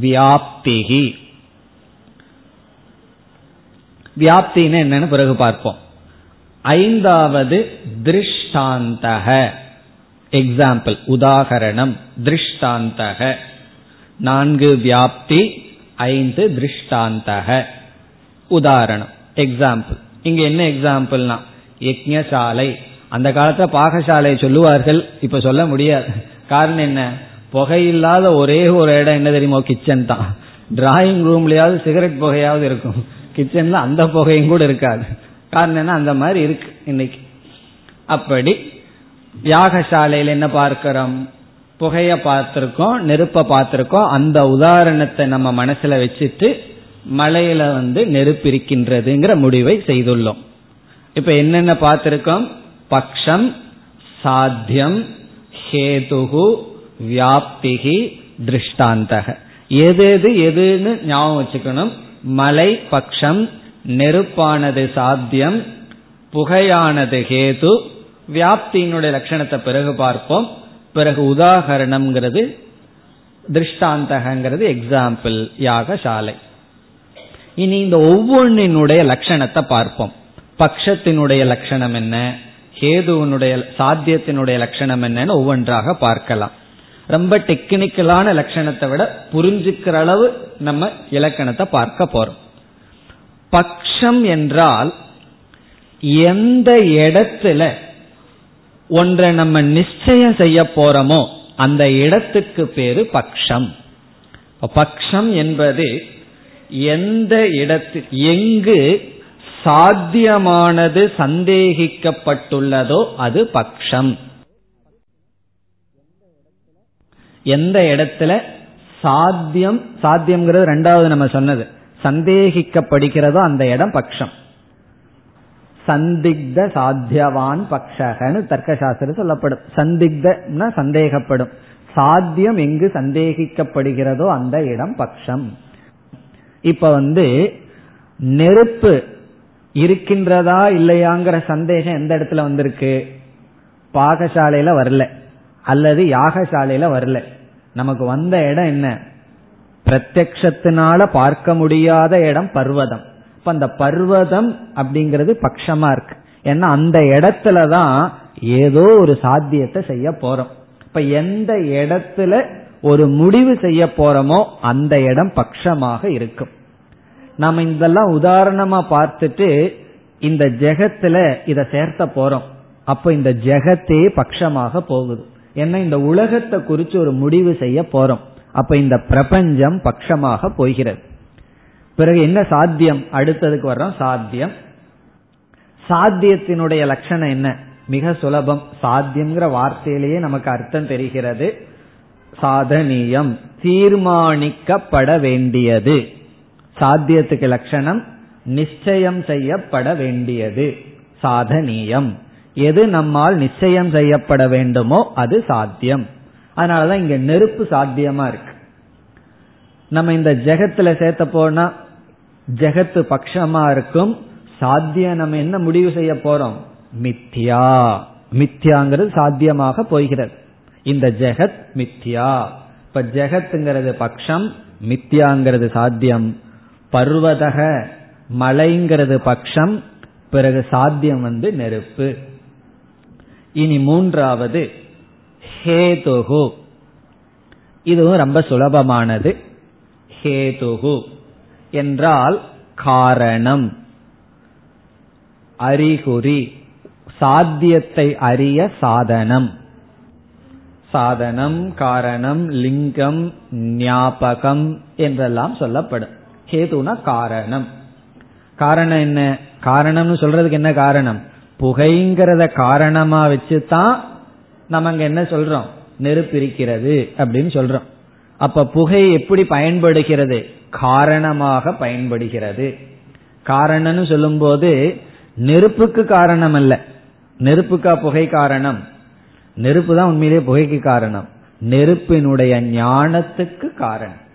வியாப்திகி. வியாப்தின்னு என்னன்னு பிறகு பார்ப்போம். ஐந்தாவது திருஷ்டாந்தக. எக்ஸாம்பிள் உதாகரணம் திருஷ்டாந்தக. நான்கு வியாப்தி. ஐந்து திருஷ்டாந்தக. உதாரணம் எக்ஸாம்பிள் இங்க என்ன எக்ஸாம்பிள்னா யஜ்ஞசாலை. அந்த காலத்துல பாகசாலை சொல்லுவார்கள். இப்ப சொல்ல முடியாது. காரணம் என்ன? புகையில்லாத ஒரே ஒரு இடம் என்ன தெரியுமோ? கிச்சன் தான். டிராயிங் ரூம்லயாவது சிகரெட் புகையாவது இருக்கும். கிச்சன்ல அந்த புகையும் கூட இருக்காது. காரணம் என்ன? அந்த மாதிரி இருக்கு இன்னைக்கு. அப்படி யாகசாலையில் என்ன பார்க்கிறோம்? புகைய பார்த்திருக்கோம் நெருப்ப பார்த்திருக்கோம். அந்த உதாரணத்தை நம்ம மனசுல வச்சுட்டு மலையில வந்து நெருப்பு இருக்கின்றதுங்கிற முடிவை செய்துள்ளோம். இப்ப என்னென்ன பார்த்திருக்கோம்? பக்ஷம் சாத்தியம் ஹேதுகு வியாப்திகி திருஷ்டாந்தக எது எது எதுன்னு ஞாபகம் வச்சுக்கணும். மலை பக்ஷம் நெருப்பானது சாத்தியம் புகையானது ஹேது. வியாப்தியினுடைய லட்சணத்தை பிறகு பார்ப்போம். பிறகு உதாகரணம்ங்கிறது திருஷ்டாந்தகங்கிறது எக்ஸாம்பிள் யாகசாலை இனி இந்த ஒவ்வொன்றினுடைய லட்சணத்தை பார்ப்போம். பக்ஷத்தினுடைய லட்சணம் என்ன? கேதுவனுடைய சாத்தியத்தினுடைய லட்சணம் என்னன்னு ஒவ்வொன்றாக பார்க்கலாம். ரொம்ப டெக்னிக்கலான லட்சணத்தை விட புரிஞ்சுக்கிற அளவு நம்ம இலக்கணத்தை பார்க்க போறோம். பக்ஷம் என்றால் எந்த இடத்துல ஒன்றை நம்ம நிச்சயம் செய்ய போறோமோ அந்த இடத்துக்கு பேரு பக்ஷம். பக்ஷம் என்பது எந்த இடத்து எங்கு சாத்தியமானது சந்தேகிக்கப்பட்டுள்ளதோ அது பக்ஷம். எந்த இடத்துல சாத்தியம் சாத்தியம்ங்கிறது ரெண்டாவது நம்ம சொன்னது. சந்தேகிக்கப்படுகிறதோ அந்த இடம் பக்ஷம். சந்திக்த சாத்தியவான் பக்ஷகன்னு தர்க்கசாஸ்திரம் சொல்லப்படும். சந்திக்தம்னா சந்தேகப்படும். சாத்தியம் எங்கு சந்தேகிக்கப்படுகிறதோ அந்த இடம் பக்ஷம். இப்ப வந்து நெருப்பு இருக்கின்றதா இல்லையாங்கிற சந்தேகம் எந்த இடத்துல வந்திருக்கு? பாகசாலையில வரல. அல்லது யாகசாலையில வரல. நமக்கு வந்த இடம் என்ன? பிரத்யத்தினால பார்க்க முடியாத இடம் பர்வதம். இப்ப அந்த பர்வதம் அப்படிங்கிறது பட்சமா இருக்கு. ஏன்னா அந்த இடத்துலதான் ஏதோ ஒரு சாத்தியத்தை செய்ய போறோம். இப்ப எந்த இடத்துல ஒரு முடிவு செய்ய போறோமோ அந்த இடம் பட்சமாக இருக்கும். நாம இதெல்லாம் உதாரணமா பார்த்துட்டு இந்த ஜெகத்துல இத சேர்த்த போறோம். அப்ப இந்த ஜெகத்தே பட்சமாக போகுது. ஏன்னா இந்த உலகத்தை குறிச்சு ஒரு முடிவு செய்ய போறோம். அப்ப இந்த பிரபஞ்சம் பட்சமாக போகிறது. பிறகு என்ன சாத்தியம்? அடுத்ததுக்கு வர்றோம் சாத்தியம். சாத்தியத்தினுடைய லட்சணம் என்ன? மிக சுலபம். சாத்தியம்ங்கிற வார்த்தையிலேயே நமக்கு அர்த்தம் தெரிகிறது. சாதனியம். தீர்மானிக்கப்பட வேண்டியது. சாத்தியத்துக்கு லட்சணம் நிச்சயம் செய்யப்பட வேண்டியது. சாதனியம். எது நம்மால் நிச்சயம் செய்யப்பட வேண்டுமோ அது சாத்தியம். அதனாலதான் இங்க நெருப்பு சாத்தியமா இருக்கு. நம்ம இந்த ஜெகத்துல சேர்த்த போனா ஜெகத்து பட்சமா இருக்கும். சாத்தியம் நம்ம என்ன முடிவு செய்ய போறோம்? மித்யா. மித்யாங்கிறது சாத்தியமாக போகிறது இந்த ஜெகத் மித்யா. இப்ப ஜெகத்துங்கிறது பக்ஷம் மித்யாங்கிறது சாத்தியம். பர்வதக மலைங்கிறது பட்சம் பிறகு சாத்தியம் வந்து நெருப்பு. இனி மூன்றாவது ஹேதுகு. இதுவும் ரொம்ப சுலபமானது. ஹேதுகு என்றால் காரணம். அறிகுறி சாத்தியத்தை அறிய சாதனம். சாதனம் காரணம் லிங்கம் ஞாபகம் என்றெல்லாம் சொல்லப்படும். கேதுனா காரணம். காரணம் என்ன? காரணம்னு சொல்றதுக்கு என்ன காரணம்? புகைங்கிறத காரணமா வச்சுதான் நம்ம அங்க என்ன சொல்றோம்? நெருப்பு இருக்கிறது அப்படின்னு சொல்றோம். அப்ப புகை எப்படி பயன்படுகிறது? காரணமாக பயன்படுகிறது. காரணம்னு சொல்லும்போது நெருப்புக்கு காரணம் அல்ல. நெருப்புக்கா புகை காரணம்? நெருப்பு தான் உண்மையிலேயே புகைக்கு காரணம். நெருப்பினுடைய ஞானத்துக்கு காரணம்.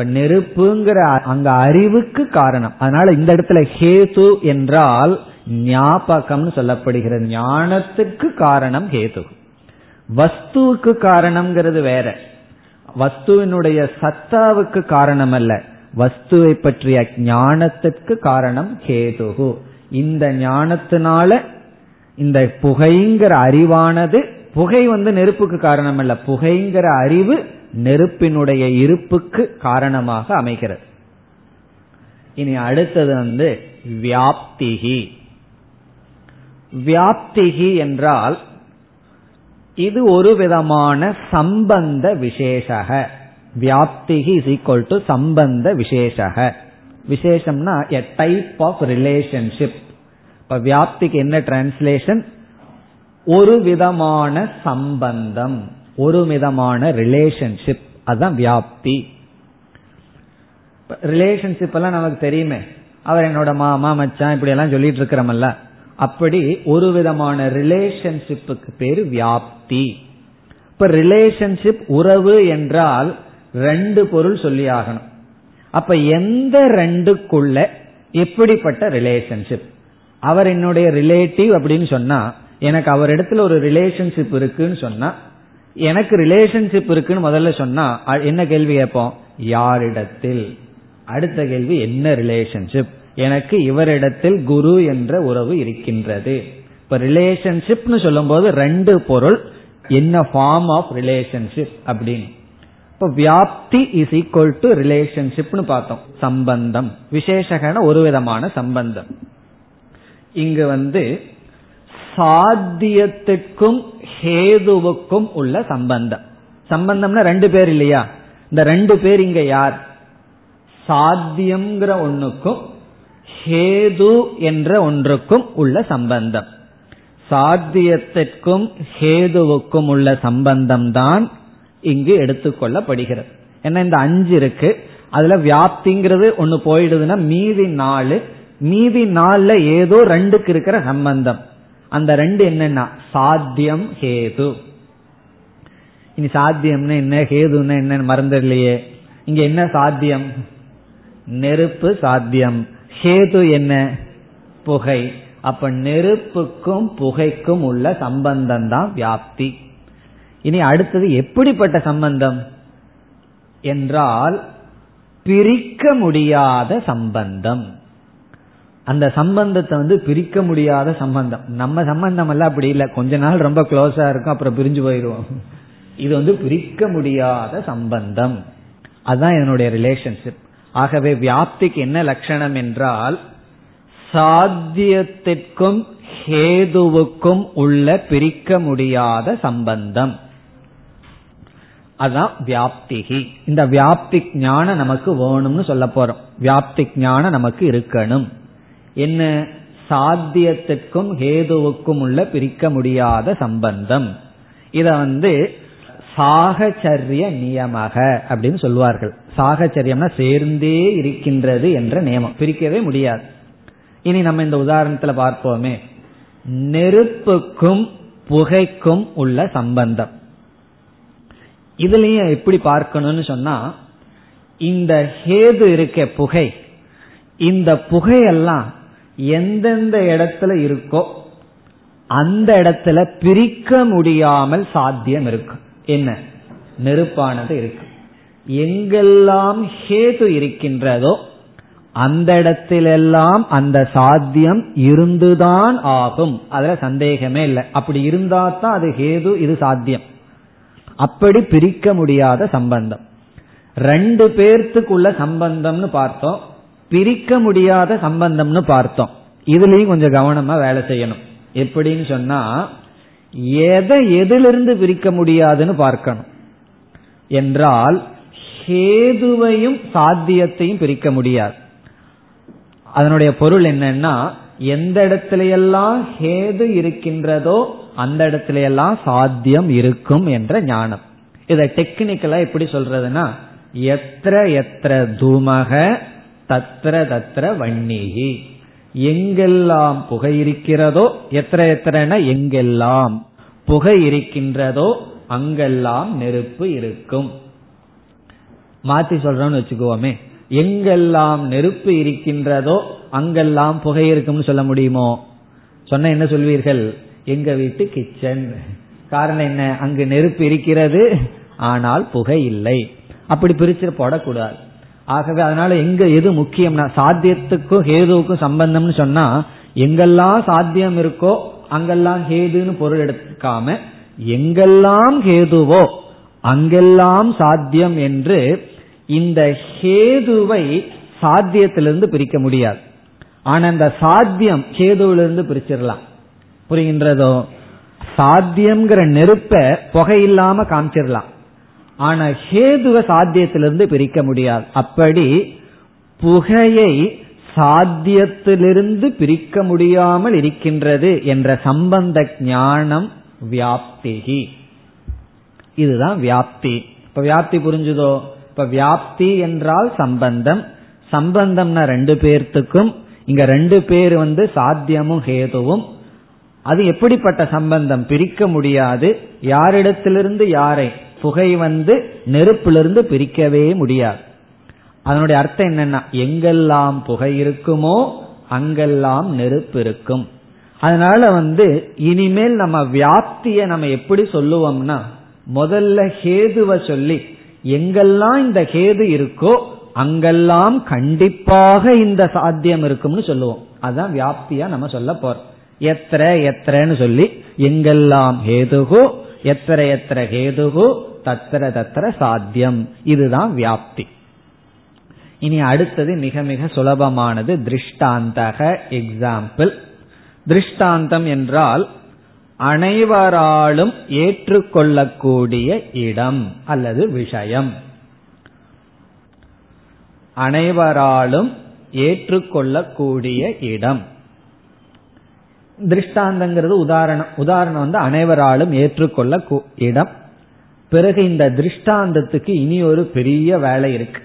இப்ப நெருப்புங்கிற அங்க அறிவுக்கு காரணம். அதனால இந்த இடத்துல ஹேது என்றால் ஞாபகம்னு சொல்லப்படுகிறது ஞானத்துக்கு காரணம் ஹேது. வஸ்துவுக்கு காரணம்ங்கிறது வேற. வஸ்துவினுடைய சத்தாவுக்கு காரணம் அல்ல வஸ்துவை பற்றிய ஞானத்திற்கு காரணம் கேதுகு இந்த ஞானத்தினால இந்த புகைங்கிற அறிவானது புகை வந்து நெருப்புக்கு காரணம் அல்ல புகைங்கிற அறிவு நெருப்பினுடைய இருப்புக்கு காரணமாக அமைகிறது. இனி அடுத்தது வந்து வியாப்திகி. வியாப்திகி என்றால் இது ஒரு விதமான சம்பந்த விசேஷக. வியாப்திகி இஸ் ஈக்வல் டு சம்பந்த விசேஷக. விசேஷம்னா எ டைப் ஆஃப் ரிலேஷன்ஷிப் இப்ப வியாப்திக்கு என்ன டிரான்ஸ்லேஷன் ஒரு விதமான சம்பந்தம். ஒரு விதமான ரிலேஷன்ஷிப் அதுதான் வியாப்தி. ரிலேஷன்ஷிப் எல்லாம் நமக்கு தெரியுமே. அவர் என்னோட மாமா மச்சான் இப்படி எல்லாம் சொல்லிட்டு இருக்கிறமல்ல. அப்படி ஒரு விதமான ரிலேஷன்ஷிப்புக்கு பேரு வியாப்தி. இப்ப ரிலேஷன்ஷிப் உறவு என்றால் ரெண்டு பொருள் சொல்லி ஆகணும் அப்ப எந்த ரெண்டுக்குள்ள எப்படிப்பட்ட ரிலேஷன்ஷிப் அவர் என்னுடைய ரிலேட்டிவ் அப்படின்னு சொன்னா எனக்கு அவர் இடத்துல ஒரு ரிலேஷன்ஷிப் இருக்குன்னு சொன்னா எனக்கு ரிலேஷன்ஷிப் இருக்குன்னு முதல்ல சொன்னா என்ன கேள்வி கேட்போம்? யாரிடத்தில்? அடுத்த கேள்வி என்ன ரிலேஷன்ஷிப் எனக்கு இவரிடத்தில் குரு என்ற உறவு இருக்கின்றது. இப்ப ரிலேஷன்ஷிப்னு சொல்லும் போது ரெண்டு பொருள். என்ன ஃபார்ம் ஆஃப் ரிலேஷன்ஷிப் அப்படின்னு. இப்ப வியாப்தி இஸ் ஈக்குவல் டு ரிலேஷன்ஷிப்னு பார்த்தோம். சம்பந்தம். விசேஷகன ஒரு விதமான சம்பந்தம். இங்கு வந்து சாத்தியத்துக்கும் ஹேதுவுக்கும் உள்ள சம்பந்தம். சம்பந்தம்னா ரெண்டு பேர் இல்லையா? இந்த ரெண்டு பேர் இங்க யார்? சாத்தியம்ங்கிற ஒன்றுக்கும் ஹேது என்ற ஒன்றுக்கும் உள்ள சம்பந்தம். சாத்தியத்திற்கும் ஹேதுவுக்கும் உள்ள சம்பந்தம் தான் இங்கு எடுத்துக்கொள்ளப்படுகிறது ஏன்னா இந்த அஞ்சு இருக்கு. அதுல வியாப்திங்கிறது ஒன்னு போயிடுதுன்னா மீதி நாலு. மீதி நாலுல ஏதோ ரெண்டுக்கு இருக்கிற சம்பந்தம். அந்த ரெண்டு என்னன்னா சாத்தியம் ஹேது. இனி சாத்தியம்னு என்ன? ஹேதுன்னா என்ன மறந்துடலையே. இங்க என்ன சாத்தியம்? நெருப்பு சாத்தியம். ஹேது என்ன? புகை. அப்ப நெருப்புக்கும் புகைக்கும் உள்ள சம்பந்தம் தான் வியாப்தி. இனி அடுத்தது எப்படிப்பட்ட சம்பந்தம்? என்றால் பிரிக்க முடியாத சம்பந்தம். அந்த சம்பந்தத்தை வந்து பிரிக்க முடியாத சம்பந்தம். நம்ம சம்பந்தம் எல்லாம் அப்படி இல்லை. கொஞ்ச நாள் ரொம்ப க்ளோஸா இருக்கும் அப்புறம் பிரிஞ்சு போயிடுவோம் இது வந்து பிரிக்க முடியாத சம்பந்தம். அதுதான் என்னுடைய ரிலேஷன்ஷிப் ஆகவே வியாப்திக்கு என்ன லட்சணம் என்றால் சாத்தியத்திற்கும் ஹேதுவுக்கும் உள்ள பிரிக்க முடியாத சம்பந்தம். அதான் வியாப்திகி. இந்த வியாப்தி ஞானம் நமக்கு வேணும்னு சொல்ல போறோம். வியாப்தி ஞானம் நமக்கு இருக்கணும். என்ன? சாத்தியத்துக்கும் ஹேதுவுக்கும் உள்ள பிரிக்க முடியாத சம்பந்தம். இத வந்து சாகச்சரிய நியமக அப்படின்னு சொல்லுவார்கள் சாகச்சரியம்னா சேர்ந்தே இருக்கின்றது என்ற நியமம். பிரிக்கவே முடியாது. இனி நம்ம இந்த உதாரணத்துல பார்ப்போமே. நெருப்புக்கும் புகைக்கும் உள்ள சம்பந்தம். இதுலயும் எப்படி பார்க்கணும்னு சொன்னா இந்த ஹேது இருக்க புகை. இந்த புகையெல்லாம் எந்தெந்த இடத்துல இருக்கோ அந்த இடத்துல பிரிக்க முடியாமல் சாத்தியம் இருக்கும் என்ன? நெருப்பானது இருக்கு. எங்கெல்லாம் ஹேது இருக்கின்றதோ அந்த இடத்திலெல்லாம் அந்த சாத்தியம் இருந்துதான் ஆகும். அதுல சந்தேகமே இல்லை. அப்படி இருந்தா தான் அது ஹேது இது சாத்தியம். அப்படி பிரிக்க முடியாத சம்பந்தம். ரெண்டு பேர்த்துக்குள்ள சம்பந்தம்னு பார்த்தோம். பிரிக்க முடியாத சம்பந்தம்னு பார்த்தோம். இதுலயும் கொஞ்சம் கவனமா வேலை செய்யணும். எப்படின்னு சொன்னா எதை எதிலிருந்து பிரிக்க முடியாதுன்னு பார்க்கணும். என்றால் ஹேதுவையும் சாத்தியத்தையும் பிரிக்க முடியாது. அதனுடைய பொருள் என்னன்னா எந்த இடத்திலையெல்லாம் ஹேது இருக்கின்றதோ அந்த இடத்திலையெல்லாம் சாத்தியம் இருக்கும் என்ற ஞானம். இதை டெக்னிக்கலா எப்படி சொல்றதுன்னா எத்திர எத்திர தூமக தத்ர தத்ர வன்னிகி. எங்கெல்லாம் புகை இருக்கிறதோ எத்தனை எத்தனைன எங்கெல்லாம் புகை இருக்கின்றதோ அங்கெல்லாம் நெருப்பு இருக்கும். மாத்தி சொல்றோம்னு வச்சுக்குவோமே. எங்கெல்லாம் நெருப்பு இருக்கின்றதோ அங்கெல்லாம் புகை இருக்கும்னு சொல்ல முடியுமோ? சொன்ன என்ன சொல்வீர்கள்? எங்க வீட்டு கிச்சன். காரணம் என்ன? அங்கு நெருப்பு இருக்கிறது ஆனால் புகை இல்லை. அப்படி பிரிச்சு போடக்கூடாது. ஆகவே அதனால எங்க எது முக்கியம்னா சாத்தியத்துக்கும் ஹேதுவுக்கும் சம்பந்தம்னு சொன்னா எங்கெல்லாம் சாத்தியம் இருக்கோ அங்கெல்லாம் ஹேதுன்னு பொருள் எடுக்காம எங்கெல்லாம் ஹேதுவோ அங்கெல்லாம் சாத்தியம் என்று இந்த ஹேதுவை சாத்தியத்திலிருந்து பிரிக்க முடியாது. ஆனா இந்த சாத்தியம் ஹேதுவிலிருந்து பிரிச்சிடலாம். புரிகின்றதோ? சாத்தியம்ங்கிற நெருப்ப புகையில்லாம காமிச்சிடலாம். ஆனா ஹேதுவ சாத்தியத்திலிருந்து பிரிக்க முடியாது. அப்படி புகையை சாத்தியத்திலிருந்து பிரிக்க முடியாமல் இருக்கின்றது என்ற சம்பந்த ஞானம் வியாப்திகி. இதுதான் வியாப்தி. இப்ப வியாப்தி புரிஞ்சுதோ? இப்ப வியாப்தி என்றால் சம்பந்தம். சம்பந்தம்னா ரெண்டு பேர்த்துக்கும். இங்க ரெண்டு பேர் வந்து சாத்தியமும் ஹேதுவும். அது எப்படிப்பட்ட சம்பந்தம்? பிரிக்க முடியாது. யாரிடத்திலிருந்து யாரை? புகை வந்து நெருப்பிலிருந்து பிரிக்கவே முடியாது. அதனுடைய அர்த்தம் என்னன்னா எங்கெல்லாம் புகை இருக்குமோ அங்கெல்லாம் நெருப்பு இருக்கும். அதனால வந்து இனிமேல் நம்ம வியாப்திய நம்ம எப்படி சொல்லுவோம்னா முதல்ல ஹேதுவை சொல்லி எங்கெல்லாம் இந்த ஹேது இருக்கோ அங்கெல்லாம் கண்டிப்பாக இந்த சாத்தியம் இருக்கும்னு சொல்லுவோம். அதுதான் வியாப்தியா நம்ம சொல்ல போறோம். எத்திர எத்திரன்னு சொல்லி எங்கெல்லாம் ஹேதுகு எத்திர எத்திர ஹேதுகு தத்திர தத்திர சாத்தியம். இதுதான் வியாப்தி. இனி அடுத்தது மிக மிக சுலபமானது திருஷ்டாந்தக எக்ஸாம்பிள். திருஷ்டாந்தம் என்றால் அனைவராலும் ஏற்றுக்கொள்ளக்கூடிய இடம் அல்லது விஷயம். அனைவராலும் ஏற்றுக்கொள்ளக்கூடிய இடம். திருஷ்டாந்தங்கிறது உதாரணம். உதாரணம் வந்து அனைவராலும் ஏற்றுக்கொள்ள இடம். பிறகு இந்த திருஷ்டாந்தத்துக்கு இனி ஒரு பெரிய வேலை இருக்கு.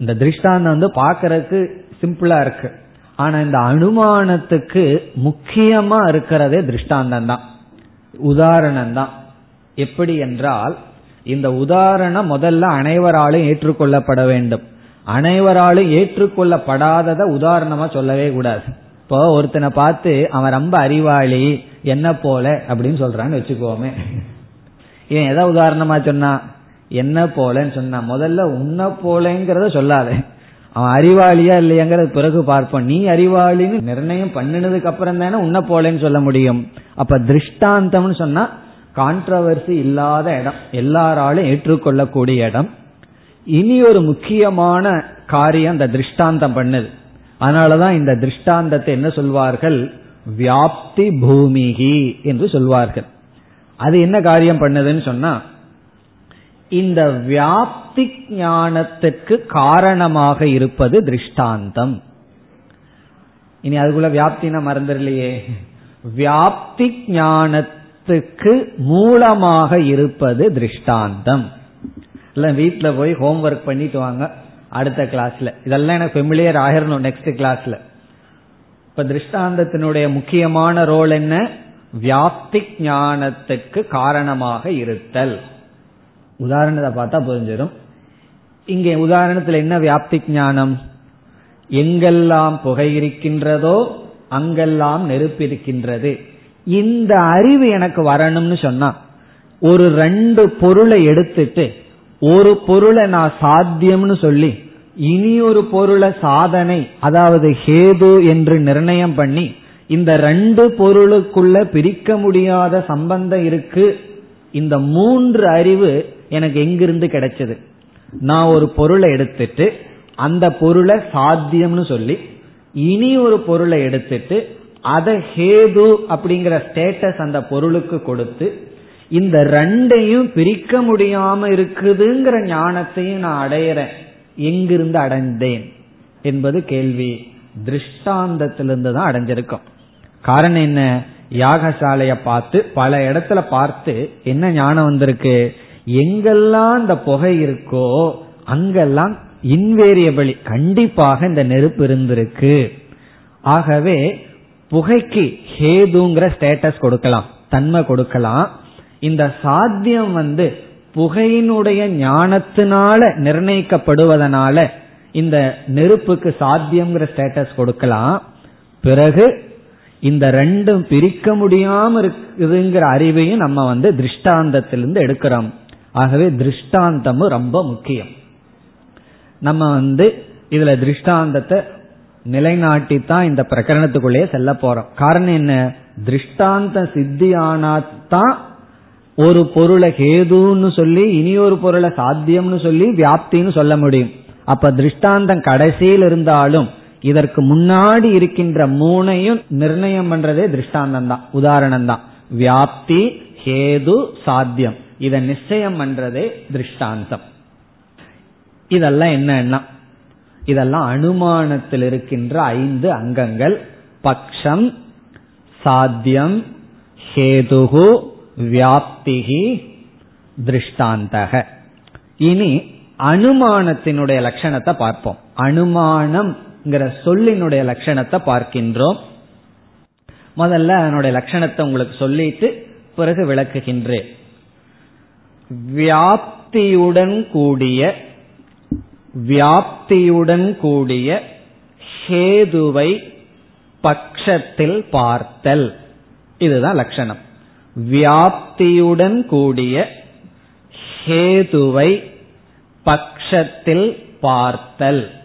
இந்த திருஷ்டாந்தம் வந்து பாக்கிறதுக்கு சிம்பிளா இருக்கு. ஆனா இந்த அனுமானத்துக்கு முக்கியமா இருக்கிறதே திருஷ்டாந்தம் தான் உதாரணம் தான் எப்படி என்றால் இந்த உதாரணம் முதல்ல அனைவராலும் ஏற்றுக்கொள்ளப்பட வேண்டும். அனைவராலும் ஏற்றுக்கொள்ளப்படாதத உதாரணமா சொல்லவே கூடாது. இப்போ ஒருத்தனை பார்த்து அவன் ரொம்ப அறிவாளி என்ன போல அப்படின்னு சொல்றான்னு வச்சுக்கோமே. இவன் எதை உதாரணமா சொன்னா? என்ன போலன்னு சொன்னா. முதல்ல உன்ன போலங்கிறத சொல்லாத. அவன் அறிவாளியா இல்லையாங்கிறது பிறகு பார்ப்போம். நீ அறிவாளின்னு நிர்ணயம் பண்ணினதுக்கு அப்புறம் தானே உன்ன போலன்னு சொல்ல முடியும். அப்ப திருஷ்டாந்தம்னு சொன்னா கான்ட்ரவர்சி இல்லாத இடம். எல்லாராலும் ஏற்றுக்கொள்ளக்கூடிய இடம். இனி ஒரு முக்கியமான காரியம் அந்த திருஷ்டாந்தம் பண்ணுது. அதனாலதான் இந்த திருஷ்டாந்தத்தை என்ன சொல்வார்கள்? வியாப்தி பூமிகி என்று சொல்வார்கள். அது என்ன காரியம் பண்ணுதுன்னு சொன்னா இந்த வியாப்தி ஞானத்துக்கு காரணமாக இருப்பது திருஷ்டாந்தம். இனி அதுக்குள்ள வியாப்தினா மறந்துடலையே. வியாப்தி ஞானத்துக்கு மூலமாக இருப்பது திருஷ்டாந்தம். இல்ல வீட்டுல போய் ஹோம்ஒர்க் பண்ணிட்டு வாங்க அடுத்த கிளாஸ்ல இதெல்லாம் எனக்கு ஃபெமிலியர் ஆயிரணும் நெக்ஸ்ட் கிளாஸ்ல இப்ப திருஷ்டாந்தத்தினுடைய முக்கியமான ரோல் என்ன? வியாப்தி ஞானத்துக்கு காரணமாக இருத்தல். உதாரணத்தை பார்த்தா புரிஞ்சிடும். இங்கே உதாரணத்தில் என்ன வியாப்தி ஞானம் எங்கெல்லாம் புகை இருக்கின்றதோ அங்கெல்லாம் நெருப்பு இருக்கின்றது. இந்த அறிவு எனக்கு வரணும்னு சொன்னா ஒரு ரெண்டு பொருளை எடுத்துட்டு ஒரு பொருளை நான் சாத்தியம்னு சொல்லி இனி ஒரு பொருளை சாதனை அதாவது ஹேது என்று நிர்ணயம் பண்ணி இந்த ரெண்டு பொருளுக்குள்ள பிரிக்க முடியாத சம்பந்தம் இருக்கு. இந்த மூன்று அறிவு எனக்கு எங்கிருந்து கிடைச்சது? நான் ஒரு பொருளை எடுத்துட்டு அந்த பொருளை சாத்தியம்னு சொல்லி இனி ஒரு பொருளை எடுத்துட்டு அதை ஹேது அப்படிங்கிற ஸ்டேட்டஸ் அந்த பொருளுக்கு கொடுத்து இந்த ரெண்டையும் பிரிக்க முடியாம இருக்குதுங்கிற ஞானத்தையும் நான் அடையிறேன். எங்கிருந்து அடைந்தேன்? என்பது கேள்வி. திருஷ்டாந்தத்திலிருந்து தான் அடைஞ்சிருக்கும். காரணம் என்ன? யாகசாலைய பார்த்து பல இடத்துல பார்த்து என்ன ஞானம் வந்திருக்கு? எங்கெல்லாம் இந்த புகை இருக்கோ அங்கெல்லாம் இன்வேரியபிளி கண்டிப்பாக இந்த நெருப்பு இருந்திருக்கு. ஆகவே புகைக்கு ஹேதுங்கிற ஸ்டேட்டஸ் கொடுக்கலாம் தன்மை கொடுக்கலாம். இந்த சாத்தியம் வந்து புகையினுடைய ஞானத்தினால நிர்ணயிக்கப்படுவதனால இந்த நெருப்புக்கு சாத்தியம்ங்கிற ஸ்டேட்டஸ் கொடுக்கலாம். பிறகு இந்த ரெண்டும் பிரிக்க முடியாம இருக்குதுங்கிற அறிவையும் நம்ம வந்து திருஷ்டாந்தத்திலிருந்து எடுக்கிறோம். ஆகவே திருஷ்டாந்தமும் ரொம்ப முக்கியம். நம்ம வந்து இதுல திருஷ்டாந்தத்தை நிலைநாட்டித்தான் இந்த பிரகரணத்துக்குள்ளேயே செல்ல போறோம். காரணம் என்ன? திருஷ்டாந்த சித்தி ஆனாத்தான் ஒரு பொருளை ஹேதுன்னு சொல்லி இனி ஒரு பொருளை சாத்தியம்னு சொல்லி வியாப்தின்னு சொல்ல முடியும். அப்ப திருஷ்டாந்தம் கடைசியில் இருந்தாலும் இதற்கு முன்னாடி இருக்கின்ற மூணையும் நிர்ணயம் பண்றதே திருஷ்டாந்தம் தான் உதாரணம் தான் வியாப்தி ஹேது சாத்தியம். இதை நிச்சயம் பண்றதே திருஷ்டாந்தம். இதெல்லாம் என்னன்னா இதெல்லாம் அனுமானத்தில் இருக்கின்ற ஐந்து அங்கங்கள். பக்ஷம் சாத்தியம் ஹேதுகு வியாப்திகி திருஷ்டாந்தக. இனி அனுமானத்தினுடைய லட்சணத்தை பார்ப்போம். அனுமானம் சொல்லினுடைய லட்சணத்தை பார்க்கின்றோம். முதல்ல அதனுடைய லட்சணத்தை உங்களுக்கு சொல்லிட்டு பிறகு விளக்குகின்றேன். வியாப்தியுடன் கூடிய வியாப்தியுடன் கூடிய ஹேதுவை பட்சத்தில் பார்த்தல். இதுதான் லட்சணம். வியாப்தியுடன் கூடிய ஹேதுவை பட்சத்தில் பார்த்தல்.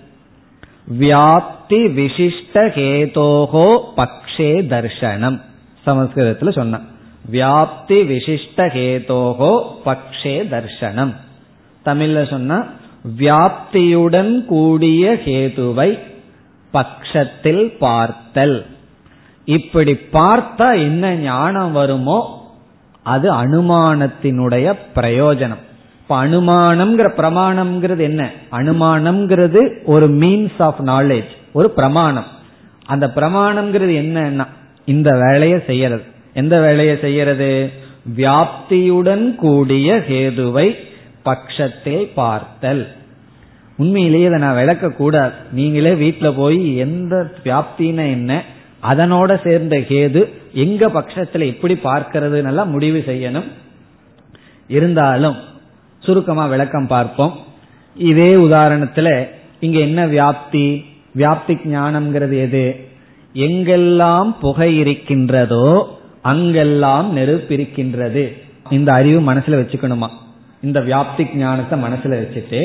வியாப்தி விசிஷ்ட ஹேதோகோ பக்ஷே தர்ஷனம். சமஸ்கிருதத்துல சொன்ன வியாப்தி விசிஷ்ட ஹேதோகோ பக்ஷே தர்ஷனம். தமிழ்ல சொன்னா வியாப்தியுடன் கூடிய ஹேதுவை பக்ஷத்தில் பார்த்தல். இப்படி பார்த்தா என்ன ஞானம் வருமோ அது அனுமானத்தினுடைய பிரயோஜனம். இப்ப அனுமானம்ங்கிற பிரமாணம்ங்கிறது என்ன? அனுமானம்ங்கிறது ஒரு மீன்ஸ் ஆஃப் நாலேஜ் ஒரு பிரமாணம். அந்த பிரமாணம்ங்கிறது என்னன்னா இந்த வேலையை செய்யறது. எந்த வேலையை செய்யறது? வியாப்தியுடன் கூடிய ஹேதுவை பட்சத்தில் பார்த்தல். உண்மையிலேயே இதை நான் விளக்க கூடாது. நீங்களே வீட்டுல போய் எந்த வியாப்தின்னு என்ன அதனோட சேர்ந்த ஹேது எங்க பட்சத்துல எப்படி பார்க்கறதுன்னு முடிவு செய்யணும். இருந்தாலும் சுருக்கமா விளக்கம் பார்ப்போம். இதே உதாரணத்துல இங்க என்ன வியாப்தி? வியாப்தி ஞானம்ங்கிறது எது? எங்கெல்லாம் புகை இருக்கின்றதோ அங்கெல்லாம் நெருப்பு இருக்கின்றது. இந்த அறிவு மனசுல வச்சுக்கணுமா? இந்த வியாப்தி ஞானத்தை மனசுல வச்சுட்டு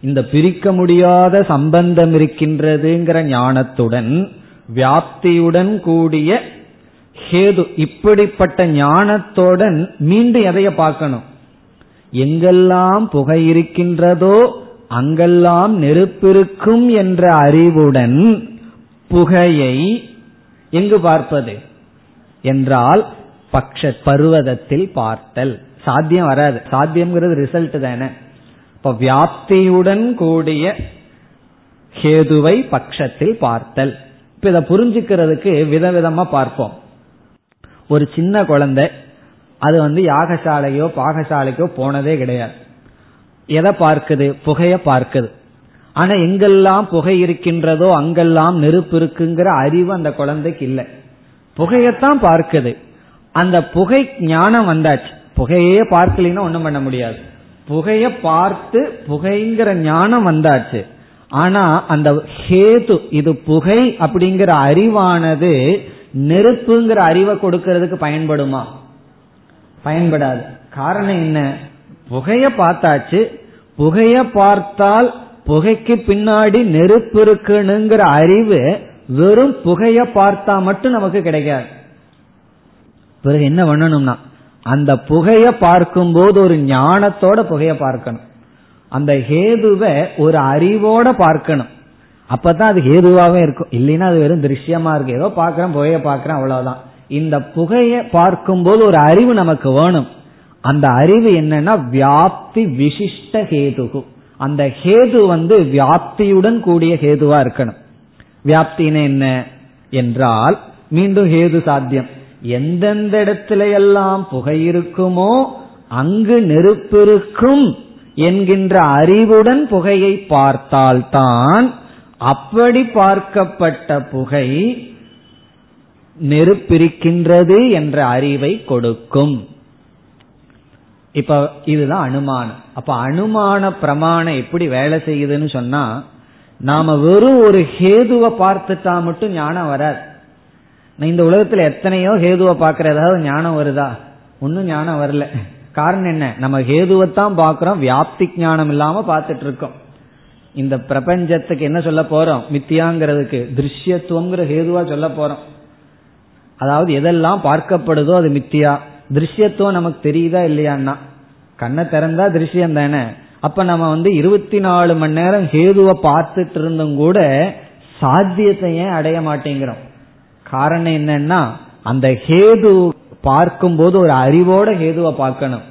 இந்த பிரிக்க முடியாத சம்பந்தம் இருக்கின்றதுங்கிற ஞானத்துடன் வியாப்தியுடன் கூடிய ஹேது இப்படிப்பட்ட ஞானத்துடன் மீண்டும் எதைய பார்க்கணும்? எங்கெல்லாம் புகை இருக்கின்றதோ அங்கெல்லாம் நெருப்பிருக்கும் என்ற அறிவுடன் புகையை எங்கு பார்ப்பது? என்றால் பக்ஷ பருவதத்தில் பார்த்தல். சாத்தியம் வராது. சாத்தியம்ங்கிறது ரிசல்ட் தானே. இப்ப வியாப்தியுடன் கூடிய ஹேதுவை பட்சத்தில் பார்த்தல். இப்ப இதை புரிஞ்சுக்கிறதுக்கு விதவிதமா பார்ப்போம். ஒரு சின்ன குழந்தை அது வந்து யாகசாலையோ பாகசாலைக்கோ போனதே கிடையாது. எதை பார்க்குது? புகைய பார்க்குது. ஆனா எங்கெல்லாம் புகை இருக்கின்றதோ அங்கெல்லாம் நெருப்பு இருக்குங்கிற அறிவு அந்த குழந்தைக்கு இல்லை. புகையத்தான் பார்க்குது. அந்த புகை ஞானம் வந்தாச்சு. புகையே பார்க்கலின்னா ஒண்ணும் பண்ண முடியாது. புகைய பார்த்து புகைங்கிற ஞானம் வந்தாச்சு. ஆனா அந்த ஹேது இது புகை அப்படிங்கிற அறிவானது நெருப்புங்கிற அறிவை கொடுக்கறதுக்கு பயன்படுமா? பயன்படாது. காரணம் என்ன? புகைய பார்த்தாச்சு புகைய பார்த்தால் புகைக்கு பின்னாடி நெருப்பு இருக்குனுங்கிற அறிவு வெறும் புகைய பார்த்தா மட்டும் நமக்கு கிடைக்காது. பிறகு என்ன பண்ணணும்னா அந்த புகைய பார்க்கும்போது ஒரு ஞானத்தோட புகைய பார்க்கணும். அந்த ஹேதுவை ஒரு அறிவோட பார்க்கணும். அப்பதான் அது ஹேதுவாகவே இருக்கும். இல்லைன்னா அது வெறும் திருஷ்யமா இருக்கு. ஏதோ பாக்குறேன் புகைய பாக்கிறேன் அவ்வளவுதான். இந்த புகைய பார்க்கும்போது ஒரு அறிவு நமக்கு வேணும். அந்த அறிவு என்னன்னா வியாப்தி விசிஷ்ட ஹேதுகு. அந்த ஹேது வந்து வியாப்தியுடன் கூடிய ஹேதுவா இருக்கணும். வியாப்தின்னு என்ன என்றால் மீண்டும் ஹேது சாத்தியம். எந்தெந்த இடத்துல எல்லாம் புகை இருக்குமோ அங்கு நெருப்பிருக்கும் என்கின்ற அறிவுடன் புகையை பார்த்தால்தான் அப்படி பார்க்கப்பட்ட புகை நெருப்பிருக்கின்றது என்ற அறிவை கொடுக்கும். இப்ப இதுதான் அனுமானம். அப்ப அனுமான பிரமாணம் எப்படி வேலை செய்யுதுன்னு சொன்னா நாம வெறும் ஒரு ஹேதுவை பார்த்துட்டா மட்டும் ஞானம் வராது. இந்த உலகத்துல எத்தனையோ ஹேதுவை பார்க்கற ஏதாவது ஞானம் வருதா? ஒன்னும் ஞானம் வரல. காரணம் என்ன? நம்ம ஹேதுவைத்தான் பார்க்கிறோம் வியாப்தி ஞானம் இல்லாம பார்த்துட்டு இருக்கோம் இந்த பிரபஞ்சத்துக்கு என்ன சொல்ல போறோம்? மித்தியாங்கிறதுக்கு திருஷ்யத்துவங்கிற ஹேதுவா சொல்ல போறோம். அதாவது எதெல்லாம் பார்க்கப்படுதோ அது மித்தியா. திருஷ்யத்துவம் நமக்கு தெரியுதா இல்லையான்னா? கண்ணை திறந்தா திருஷ்யம் தானே? அப்ப நம்ம வந்து இருபத்தி நாலு மணி நேரம் ஹேதுவை பார்த்துட்டு இருந்தும் கூட சாத்தியத்தை ஏன் அடைய மாட்டேங்கிறோம்? காரணம் என்னன்னா அந்த ஹேது பார்க்கும்போது ஒரு அறிவோட ஹேதுவை பார்க்கணும்.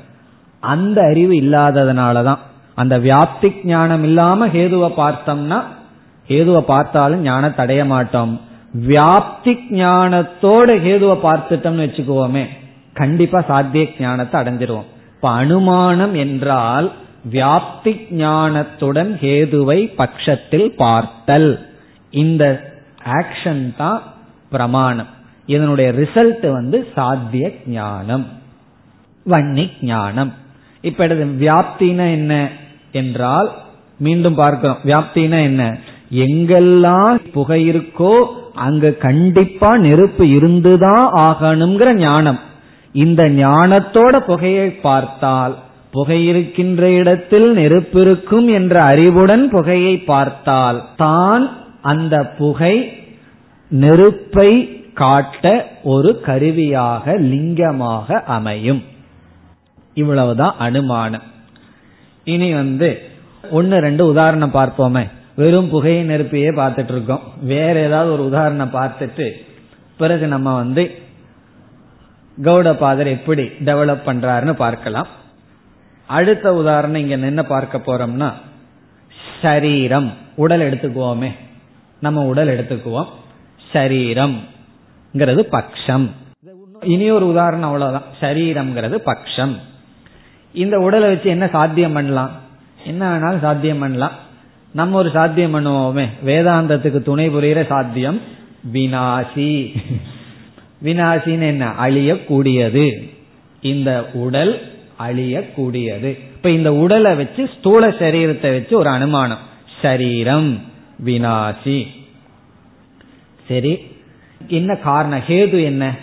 அந்த அறிவு இல்லாததுனாலதான். அந்த வியாப்தி ஞானம் இல்லாம ஹேதுவை பார்த்தோம்னா ஹேதுவை பார்த்தாலும் ஞானத்தை அடைய மாட்டோம். வியாப்தி ஞானத்தோட ஹேதுவை பார்த்துட்டோம்னு வச்சுக்குவோமே கண்டிப்பா சாத்திய ஞானத்தை அடைஞ்சிருவோம். இப்ப அனுமானம் என்றால் வியாப்தி ஞானத்துடன் ஹேதுவை பட்சத்தில் பார்த்தல். இந்த ஆக்ஷன் தான் பிரமாணம். இதனுடைய ரிசல்ட் வந்து சாத்திய ஞானம். வன்னி ஞானம். இப்ப இடது வியாப்தினா என்ன என்றால் மீண்டும் பார்க்கிறோம். வியாப்தினா என்ன? எங்கெல்லாம் புகை இருக்கோ அங்க கண்டிப்பா நெருப்பு இருந்துதான் ஆகணுங்கிற ஞானம். இந்த ஞானத்தோட புகையை பார்த்தால் புகை இருக்கின்ற இடத்தில் நெருப்பிருக்கும் என்ற அறிவுடன் புகையை பார்த்தால் தான் அந்த புகை நெருப்பை காட்ட ஒரு கருவியாக லிங்கமாக அமையும். இவ்வளவுதான் அனுமானம். இனி வந்து ஒன்னு ரெண்டு உதாரணம் பார்ப்போமே. வெறும் புகையை நெருப்பையே பார்த்துட்டு இருக்கோம் வேற ஏதாவது ஒரு உதாரணம் பார்த்துட்டு பிறகு நம்ம வந்து கௌடபாதர் எப்படி டெவலப் பண்றாருன்னு பார்க்கலாம். அடுத்த உதாரணம் இங்க என்ன பார்க்க போறோம்னா சரீரம். உடல் எடுத்துக்குவோமே. நம்ம உடல் எடுத்துக்குவோம். சரீரம்ங்கிறது பக்ஷம். இனி ஒரு உதாரணம் அவ்வளவுதான். சரீரம்ங்கிறது பக்ஷம். இந்த உடலை வச்சு என்ன சாத்தியம் பண்ணலாம்? என்ன வேணாலும் சாத்தியம் பண்ணலாம். நம்ம ஒரு சாத்தியம் பண்ணுவோமே. வேதாந்தத்துக்கு துணை புரிகிற சாத்தியம் வினாசி. வினாசின்னு என்ன? அழியக்கூடியது. இந்த உடல் அழியக்கூடியது. இப்ப இந்த உடலை வச்சு ஸ்தூல சரீரத்தை வச்சு ஒரு அனுமானம். சரீரம் வினாசி. சரி. என்ன காரணம் ஹேது என்ன?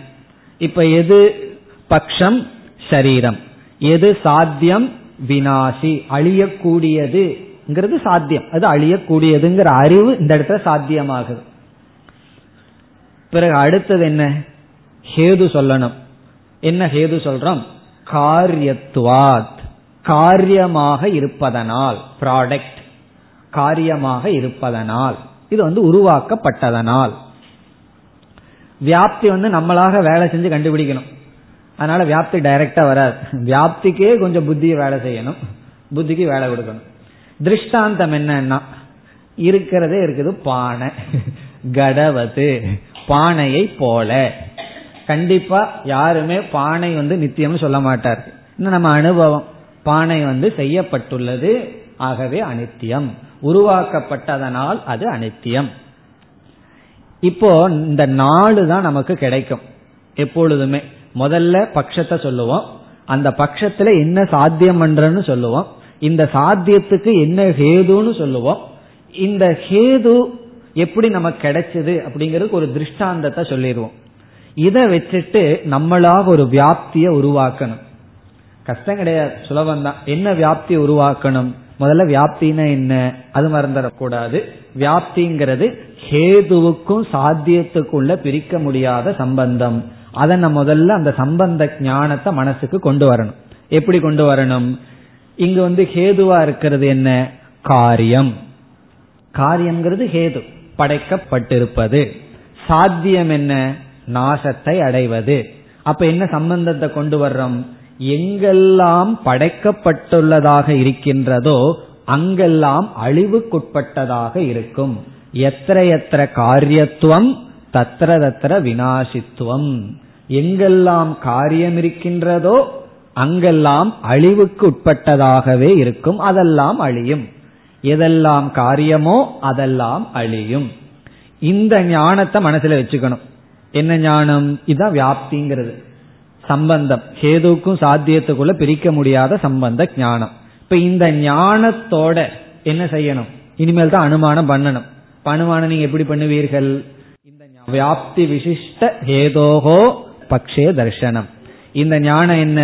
இப்ப எது பக்ஷம்? சரீரம். எது சாத்தியம்? வினாசி. அழியக்கூடியது. சாத்தியம். அது அழியக்கூடியதுங்கிற அறிவு இந்த இடத்துல சாத்தியமாகுது. பிறகு அடுத்தது என்ன? ஹேது சொல்லணும். என்ன ஹேது சொல்றோம்? காரியத்துவாத். காரியமாக இருப்பதனால் ப்ராடக்ட் காரியமாக இருப்பதனால். இது வந்து உருவாக்கப்பட்டதனால். வியாப்தி வந்து நம்மளாக வேலை செஞ்சு கண்டுபிடிக்கணும். அதனால வியாப்தி டைரக்டா வராது. வியாப்திக்கே கொஞ்சம் புத்தியை வேலை செய்யணும். புத்திக்கு வேலை கொடுக்கணும். திருஷ்டாந்தம் என்னன்னா இருக்கிறதே இருக்குது பானை. கடவது பானையை போல. கண்டிப்பா யாருமே பானை வந்து நித்தியம் சொல்ல மாட்டார். இன்னும் நம்ம அனுபவம் பானை வந்து செய்யப்பட்டுள்ளது ஆகவே அனித்தியம். உருவாக்கப்பட்டதனால் அது அனித்தியம். இப்போ இந்த நாலு தான் நமக்கு கிடைக்கும். எப்பொழுதுமே. முதல்ல பட்சத்தை சொல்லுவோம். அந்த பட்சத்துல என்ன சாத்தியம் பண்றன்னு சொல்லுவோம். இந்த சாத்தியத்துக்கு என்ன ஹேதுன்னு சொல்லுவோம். இந்த ஹேது எப்படி நமக்கு கிடைச்சது அப்படிங்கறதுக்கு ஒரு திருஷ்டாந்தத்தை சொல்லிடுவோம். இதை வச்சுட்டு நம்மளாக ஒரு வியாப்தியை உருவாக்கணும். கஷ்டம் கிடையாது சுலபம் தான் என்ன வியாப்தி உருவாக்கணும்? முதல்ல வியாப்தினா என்ன? அது மறந்துடக்கூடாது. வியாப்திங்கிறது ஹேதுவுக்கும் சாத்தியத்துக்குள்ள பிரிக்க முடியாத சம்பந்தம். அதை நம்ம முதல்ல அந்த சம்பந்த ஞானத்தை மனசுக்கு கொண்டு வரணும். எப்படி கொண்டு வரணும்? இங்க வந்து ஹேதுவா இருக்கிறது என்ன? காரியம். காரியம்ங்கிறது ஹேது. படைக்கப்பட்டிருப்பது. சாத்தியம் என்ன? நாசத்தை அடைவது. அப்ப என்ன சம்பந்தத்தை கொண்டு வர்றோம்? எங்கெல்லாம் படைக்கப்பட்டுள்ளதாக இருக்கின்றதோ அங்கெல்லாம் அழிவுக்குட்பட்டதாக இருக்கும். எத்திர எத்திர காரியத்துவம் தத்திர தத்திர வினாசித்துவம் எங்கெல்லாம் காரியம் இருக்கின்றதோ அங்கெல்லாம் அழிவுக்கு உட்பட்டதாகவே இருக்கும் அதெல்லாம் அழியும். எதெல்லாம் காரியமோ அதெல்லாம் அழியும். இந்த ஞானத்தை மனசுல வச்சுக்கணும். என்ன ஞானம்? இதுதான் வியாப்திங்கிறது. சம்பந்தம். ஹேதுக்கும் சாத்தியத்துக்குள்ள பிரிக்க முடியாத சம்பந்த ஞானம். இப்ப இந்த ஞானத்தோட என்ன செய்யணும்? இனிமேல் தான் அனுமானம் பண்ணணும். அனுமானம் நீங்க எப்படி பண்ணுவீர்கள்? இந்த வியாப்தி விசிஷ்ட ஹேதோகோ பக்ஷே தர்ஷனம். இந்த ஞானம் என்ன?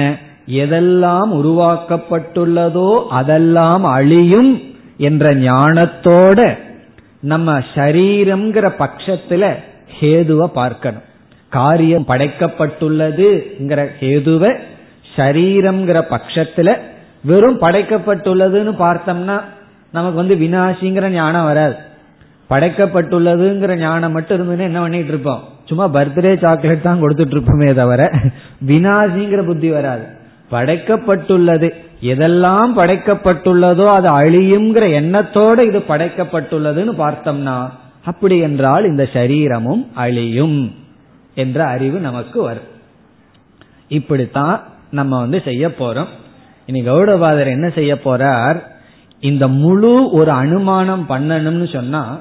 எதெல்லாம் உருவாக்கப்பட்டுள்ளதோ அதெல்லாம் அழியும் என்ற ஞானத்தோட நம்ம சரீரம்ங்கிற பட்சத்துல ஹேதுவை பார்க்கணும். காரியம் படைக்கப்பட்டுள்ளதுங்கிற ஹேதுவ சரீரம்ங்கிற பட்சத்துல வெறும் படைக்கப்பட்டுள்ளதுன்னு பார்த்தோம்னா நமக்கு வந்து வினாசிங்கிற ஞானம் வராது. படைக்கப்பட்டுள்ளதுங்கிற ஞானம் மட்டும் இருந்ததுன்னு என்ன பண்ணிட்டு இருப்போம்? சும்மா பர்த்டே சாக்லேட் தான் கொடுத்துட்டு இருப்போமே தவிர வினாசிங்கிற புத்தி வராது. படைக்கப்பட்டுள்ளது. எதெல்லாம் படைக்கப்பட்டுள்ளதோ அது அழியுங்கிற எண்ணத்தோட இது படைக்கப்பட்டுள்ளதுன்னு பார்த்தோம்னா அப்படி என்றால் இந்த சரீரமும் அழியும் என்ற அறிவு நமக்கு வரும். இப்படித்தான் நம்ம வந்து செய்ய போறோம். இனி கௌடபாதர் என்ன செய்ய போறார்? இந்த முழு ஒரு அனுமானம் பண்ணணும்னு சொன்னா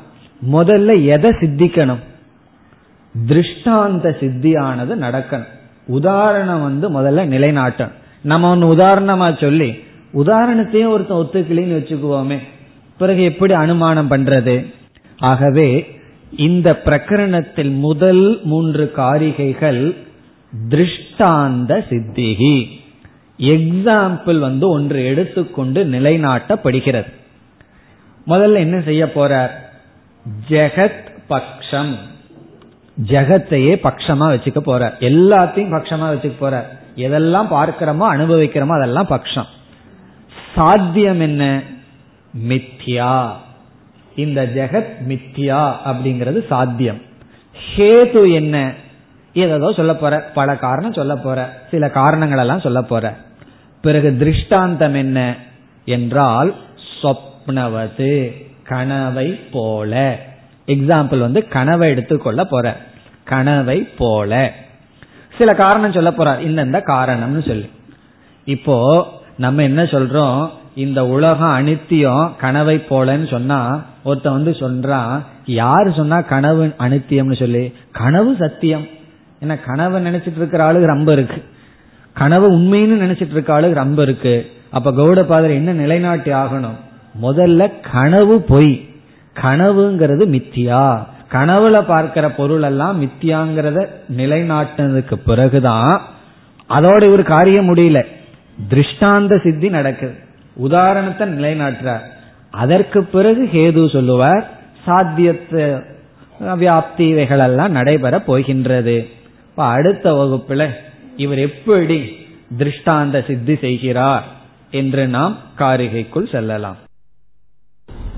முதல்ல எதை சித்திக்கணும்? திருஷ்டாந்த சித்தியானது நடக்கணும். உதாரணம் வந்து முதல்ல நிலைநாட்டணும். நம்ம ஒன்னு உதாரணமா சொல்லி உதாரணத்தையும் ஒருத்தன் ஒத்துக்கலின்னு வச்சுக்குவோமே. பிறகு எப்படி அனுமானம் பண்றது? ஆகவே இந்த பிரகரணத்தில் முதல் மூன்று காரிகைகள் திருஷ்டாந்த சித்திகி. எக்ஸாம்பிள் வந்து ஒன்று எடுத்துக்கொண்டு நிலைநாட்டப்படுகிறது. முதல்ல என்ன செய்ய போறார்? ஜெகத் பக்ஷம். ஜெகத்தையே பக்ஷமா வச்சுக்க போற எல்லாத்தையும் பக்ஷமா வச்சுக்க போறார். எதெல்லாம் பார்க்கிறோமோ அனுபவிக்கிறோமோ அதெல்லாம் பக்ஷம். சாத்தியம் என்ன? மித்யா. இந்த ஜெகத் மித்யா அப்படிங்கிறது சாத்தியம். ஹேது என்ன? ஏதோ சொல்ல போற பல காரணம் சொல்ல போற சில காரணங்கள் எல்லாம் சொல்ல போற. பிறகு திருஷ்டாந்தம் என்ன? என்றால் சொப்னவது கனவை போல. எக்ஸாம்பிள் வந்து கனவை எடுத்துக்கொள்ள போற. கனவை போல. சில காரணம் சொல்ல போறார். இந்தந்த காரணம்னு சொல்லி. இப்போ நம்ம என்ன சொல்றோம்? இந்த உலகம் அனித்தியம் கனவை போலன்னு சொன்னா ஒருத்த வந்து சொல்றான் யாரு சொன்னா கனவு அனித்தியம்னு சொல்லி? கனவு சத்தியம். ஏன்னா கனவை நினைச்சிட்டு இருக்கிற ஆளுக்கு ரொம்ப இருக்கு. கனவு உண்மைன்னு நினைச்சிட்டு இருக்க ஆளுக்கு ரொம்ப இருக்கு. அப்ப கௌடபாதர் என்ன நிலைநாட்டி ஆகணும்? முதல்ல கனவு பொய். கனவுங்கிறது மித்தியா. கனவுல பார்க்கிற பொருள் எல்லாம் மித்தியாங்கிறத நிலைநாட்டினதுக்கு பிறகுதான் அதோட இவர் காரியம் முடியல. திருஷ்டாந்த சித்தி நடக்குது. உதாரணத்தை நிலைநாட்டுறார். அதற்கு பிறகு ஹேது சொல்லுவார் சாத்தியத்தை வியாப்தி இவைகளெல்லாம் நடைபெற போகின்றது. இப்ப அடுத்த வகுப்புல இவர் எப்படி திருஷ்டாந்த சித்தி செய்கிறார் என்று நாம் காரிகைக்குள் செல்லலாம்.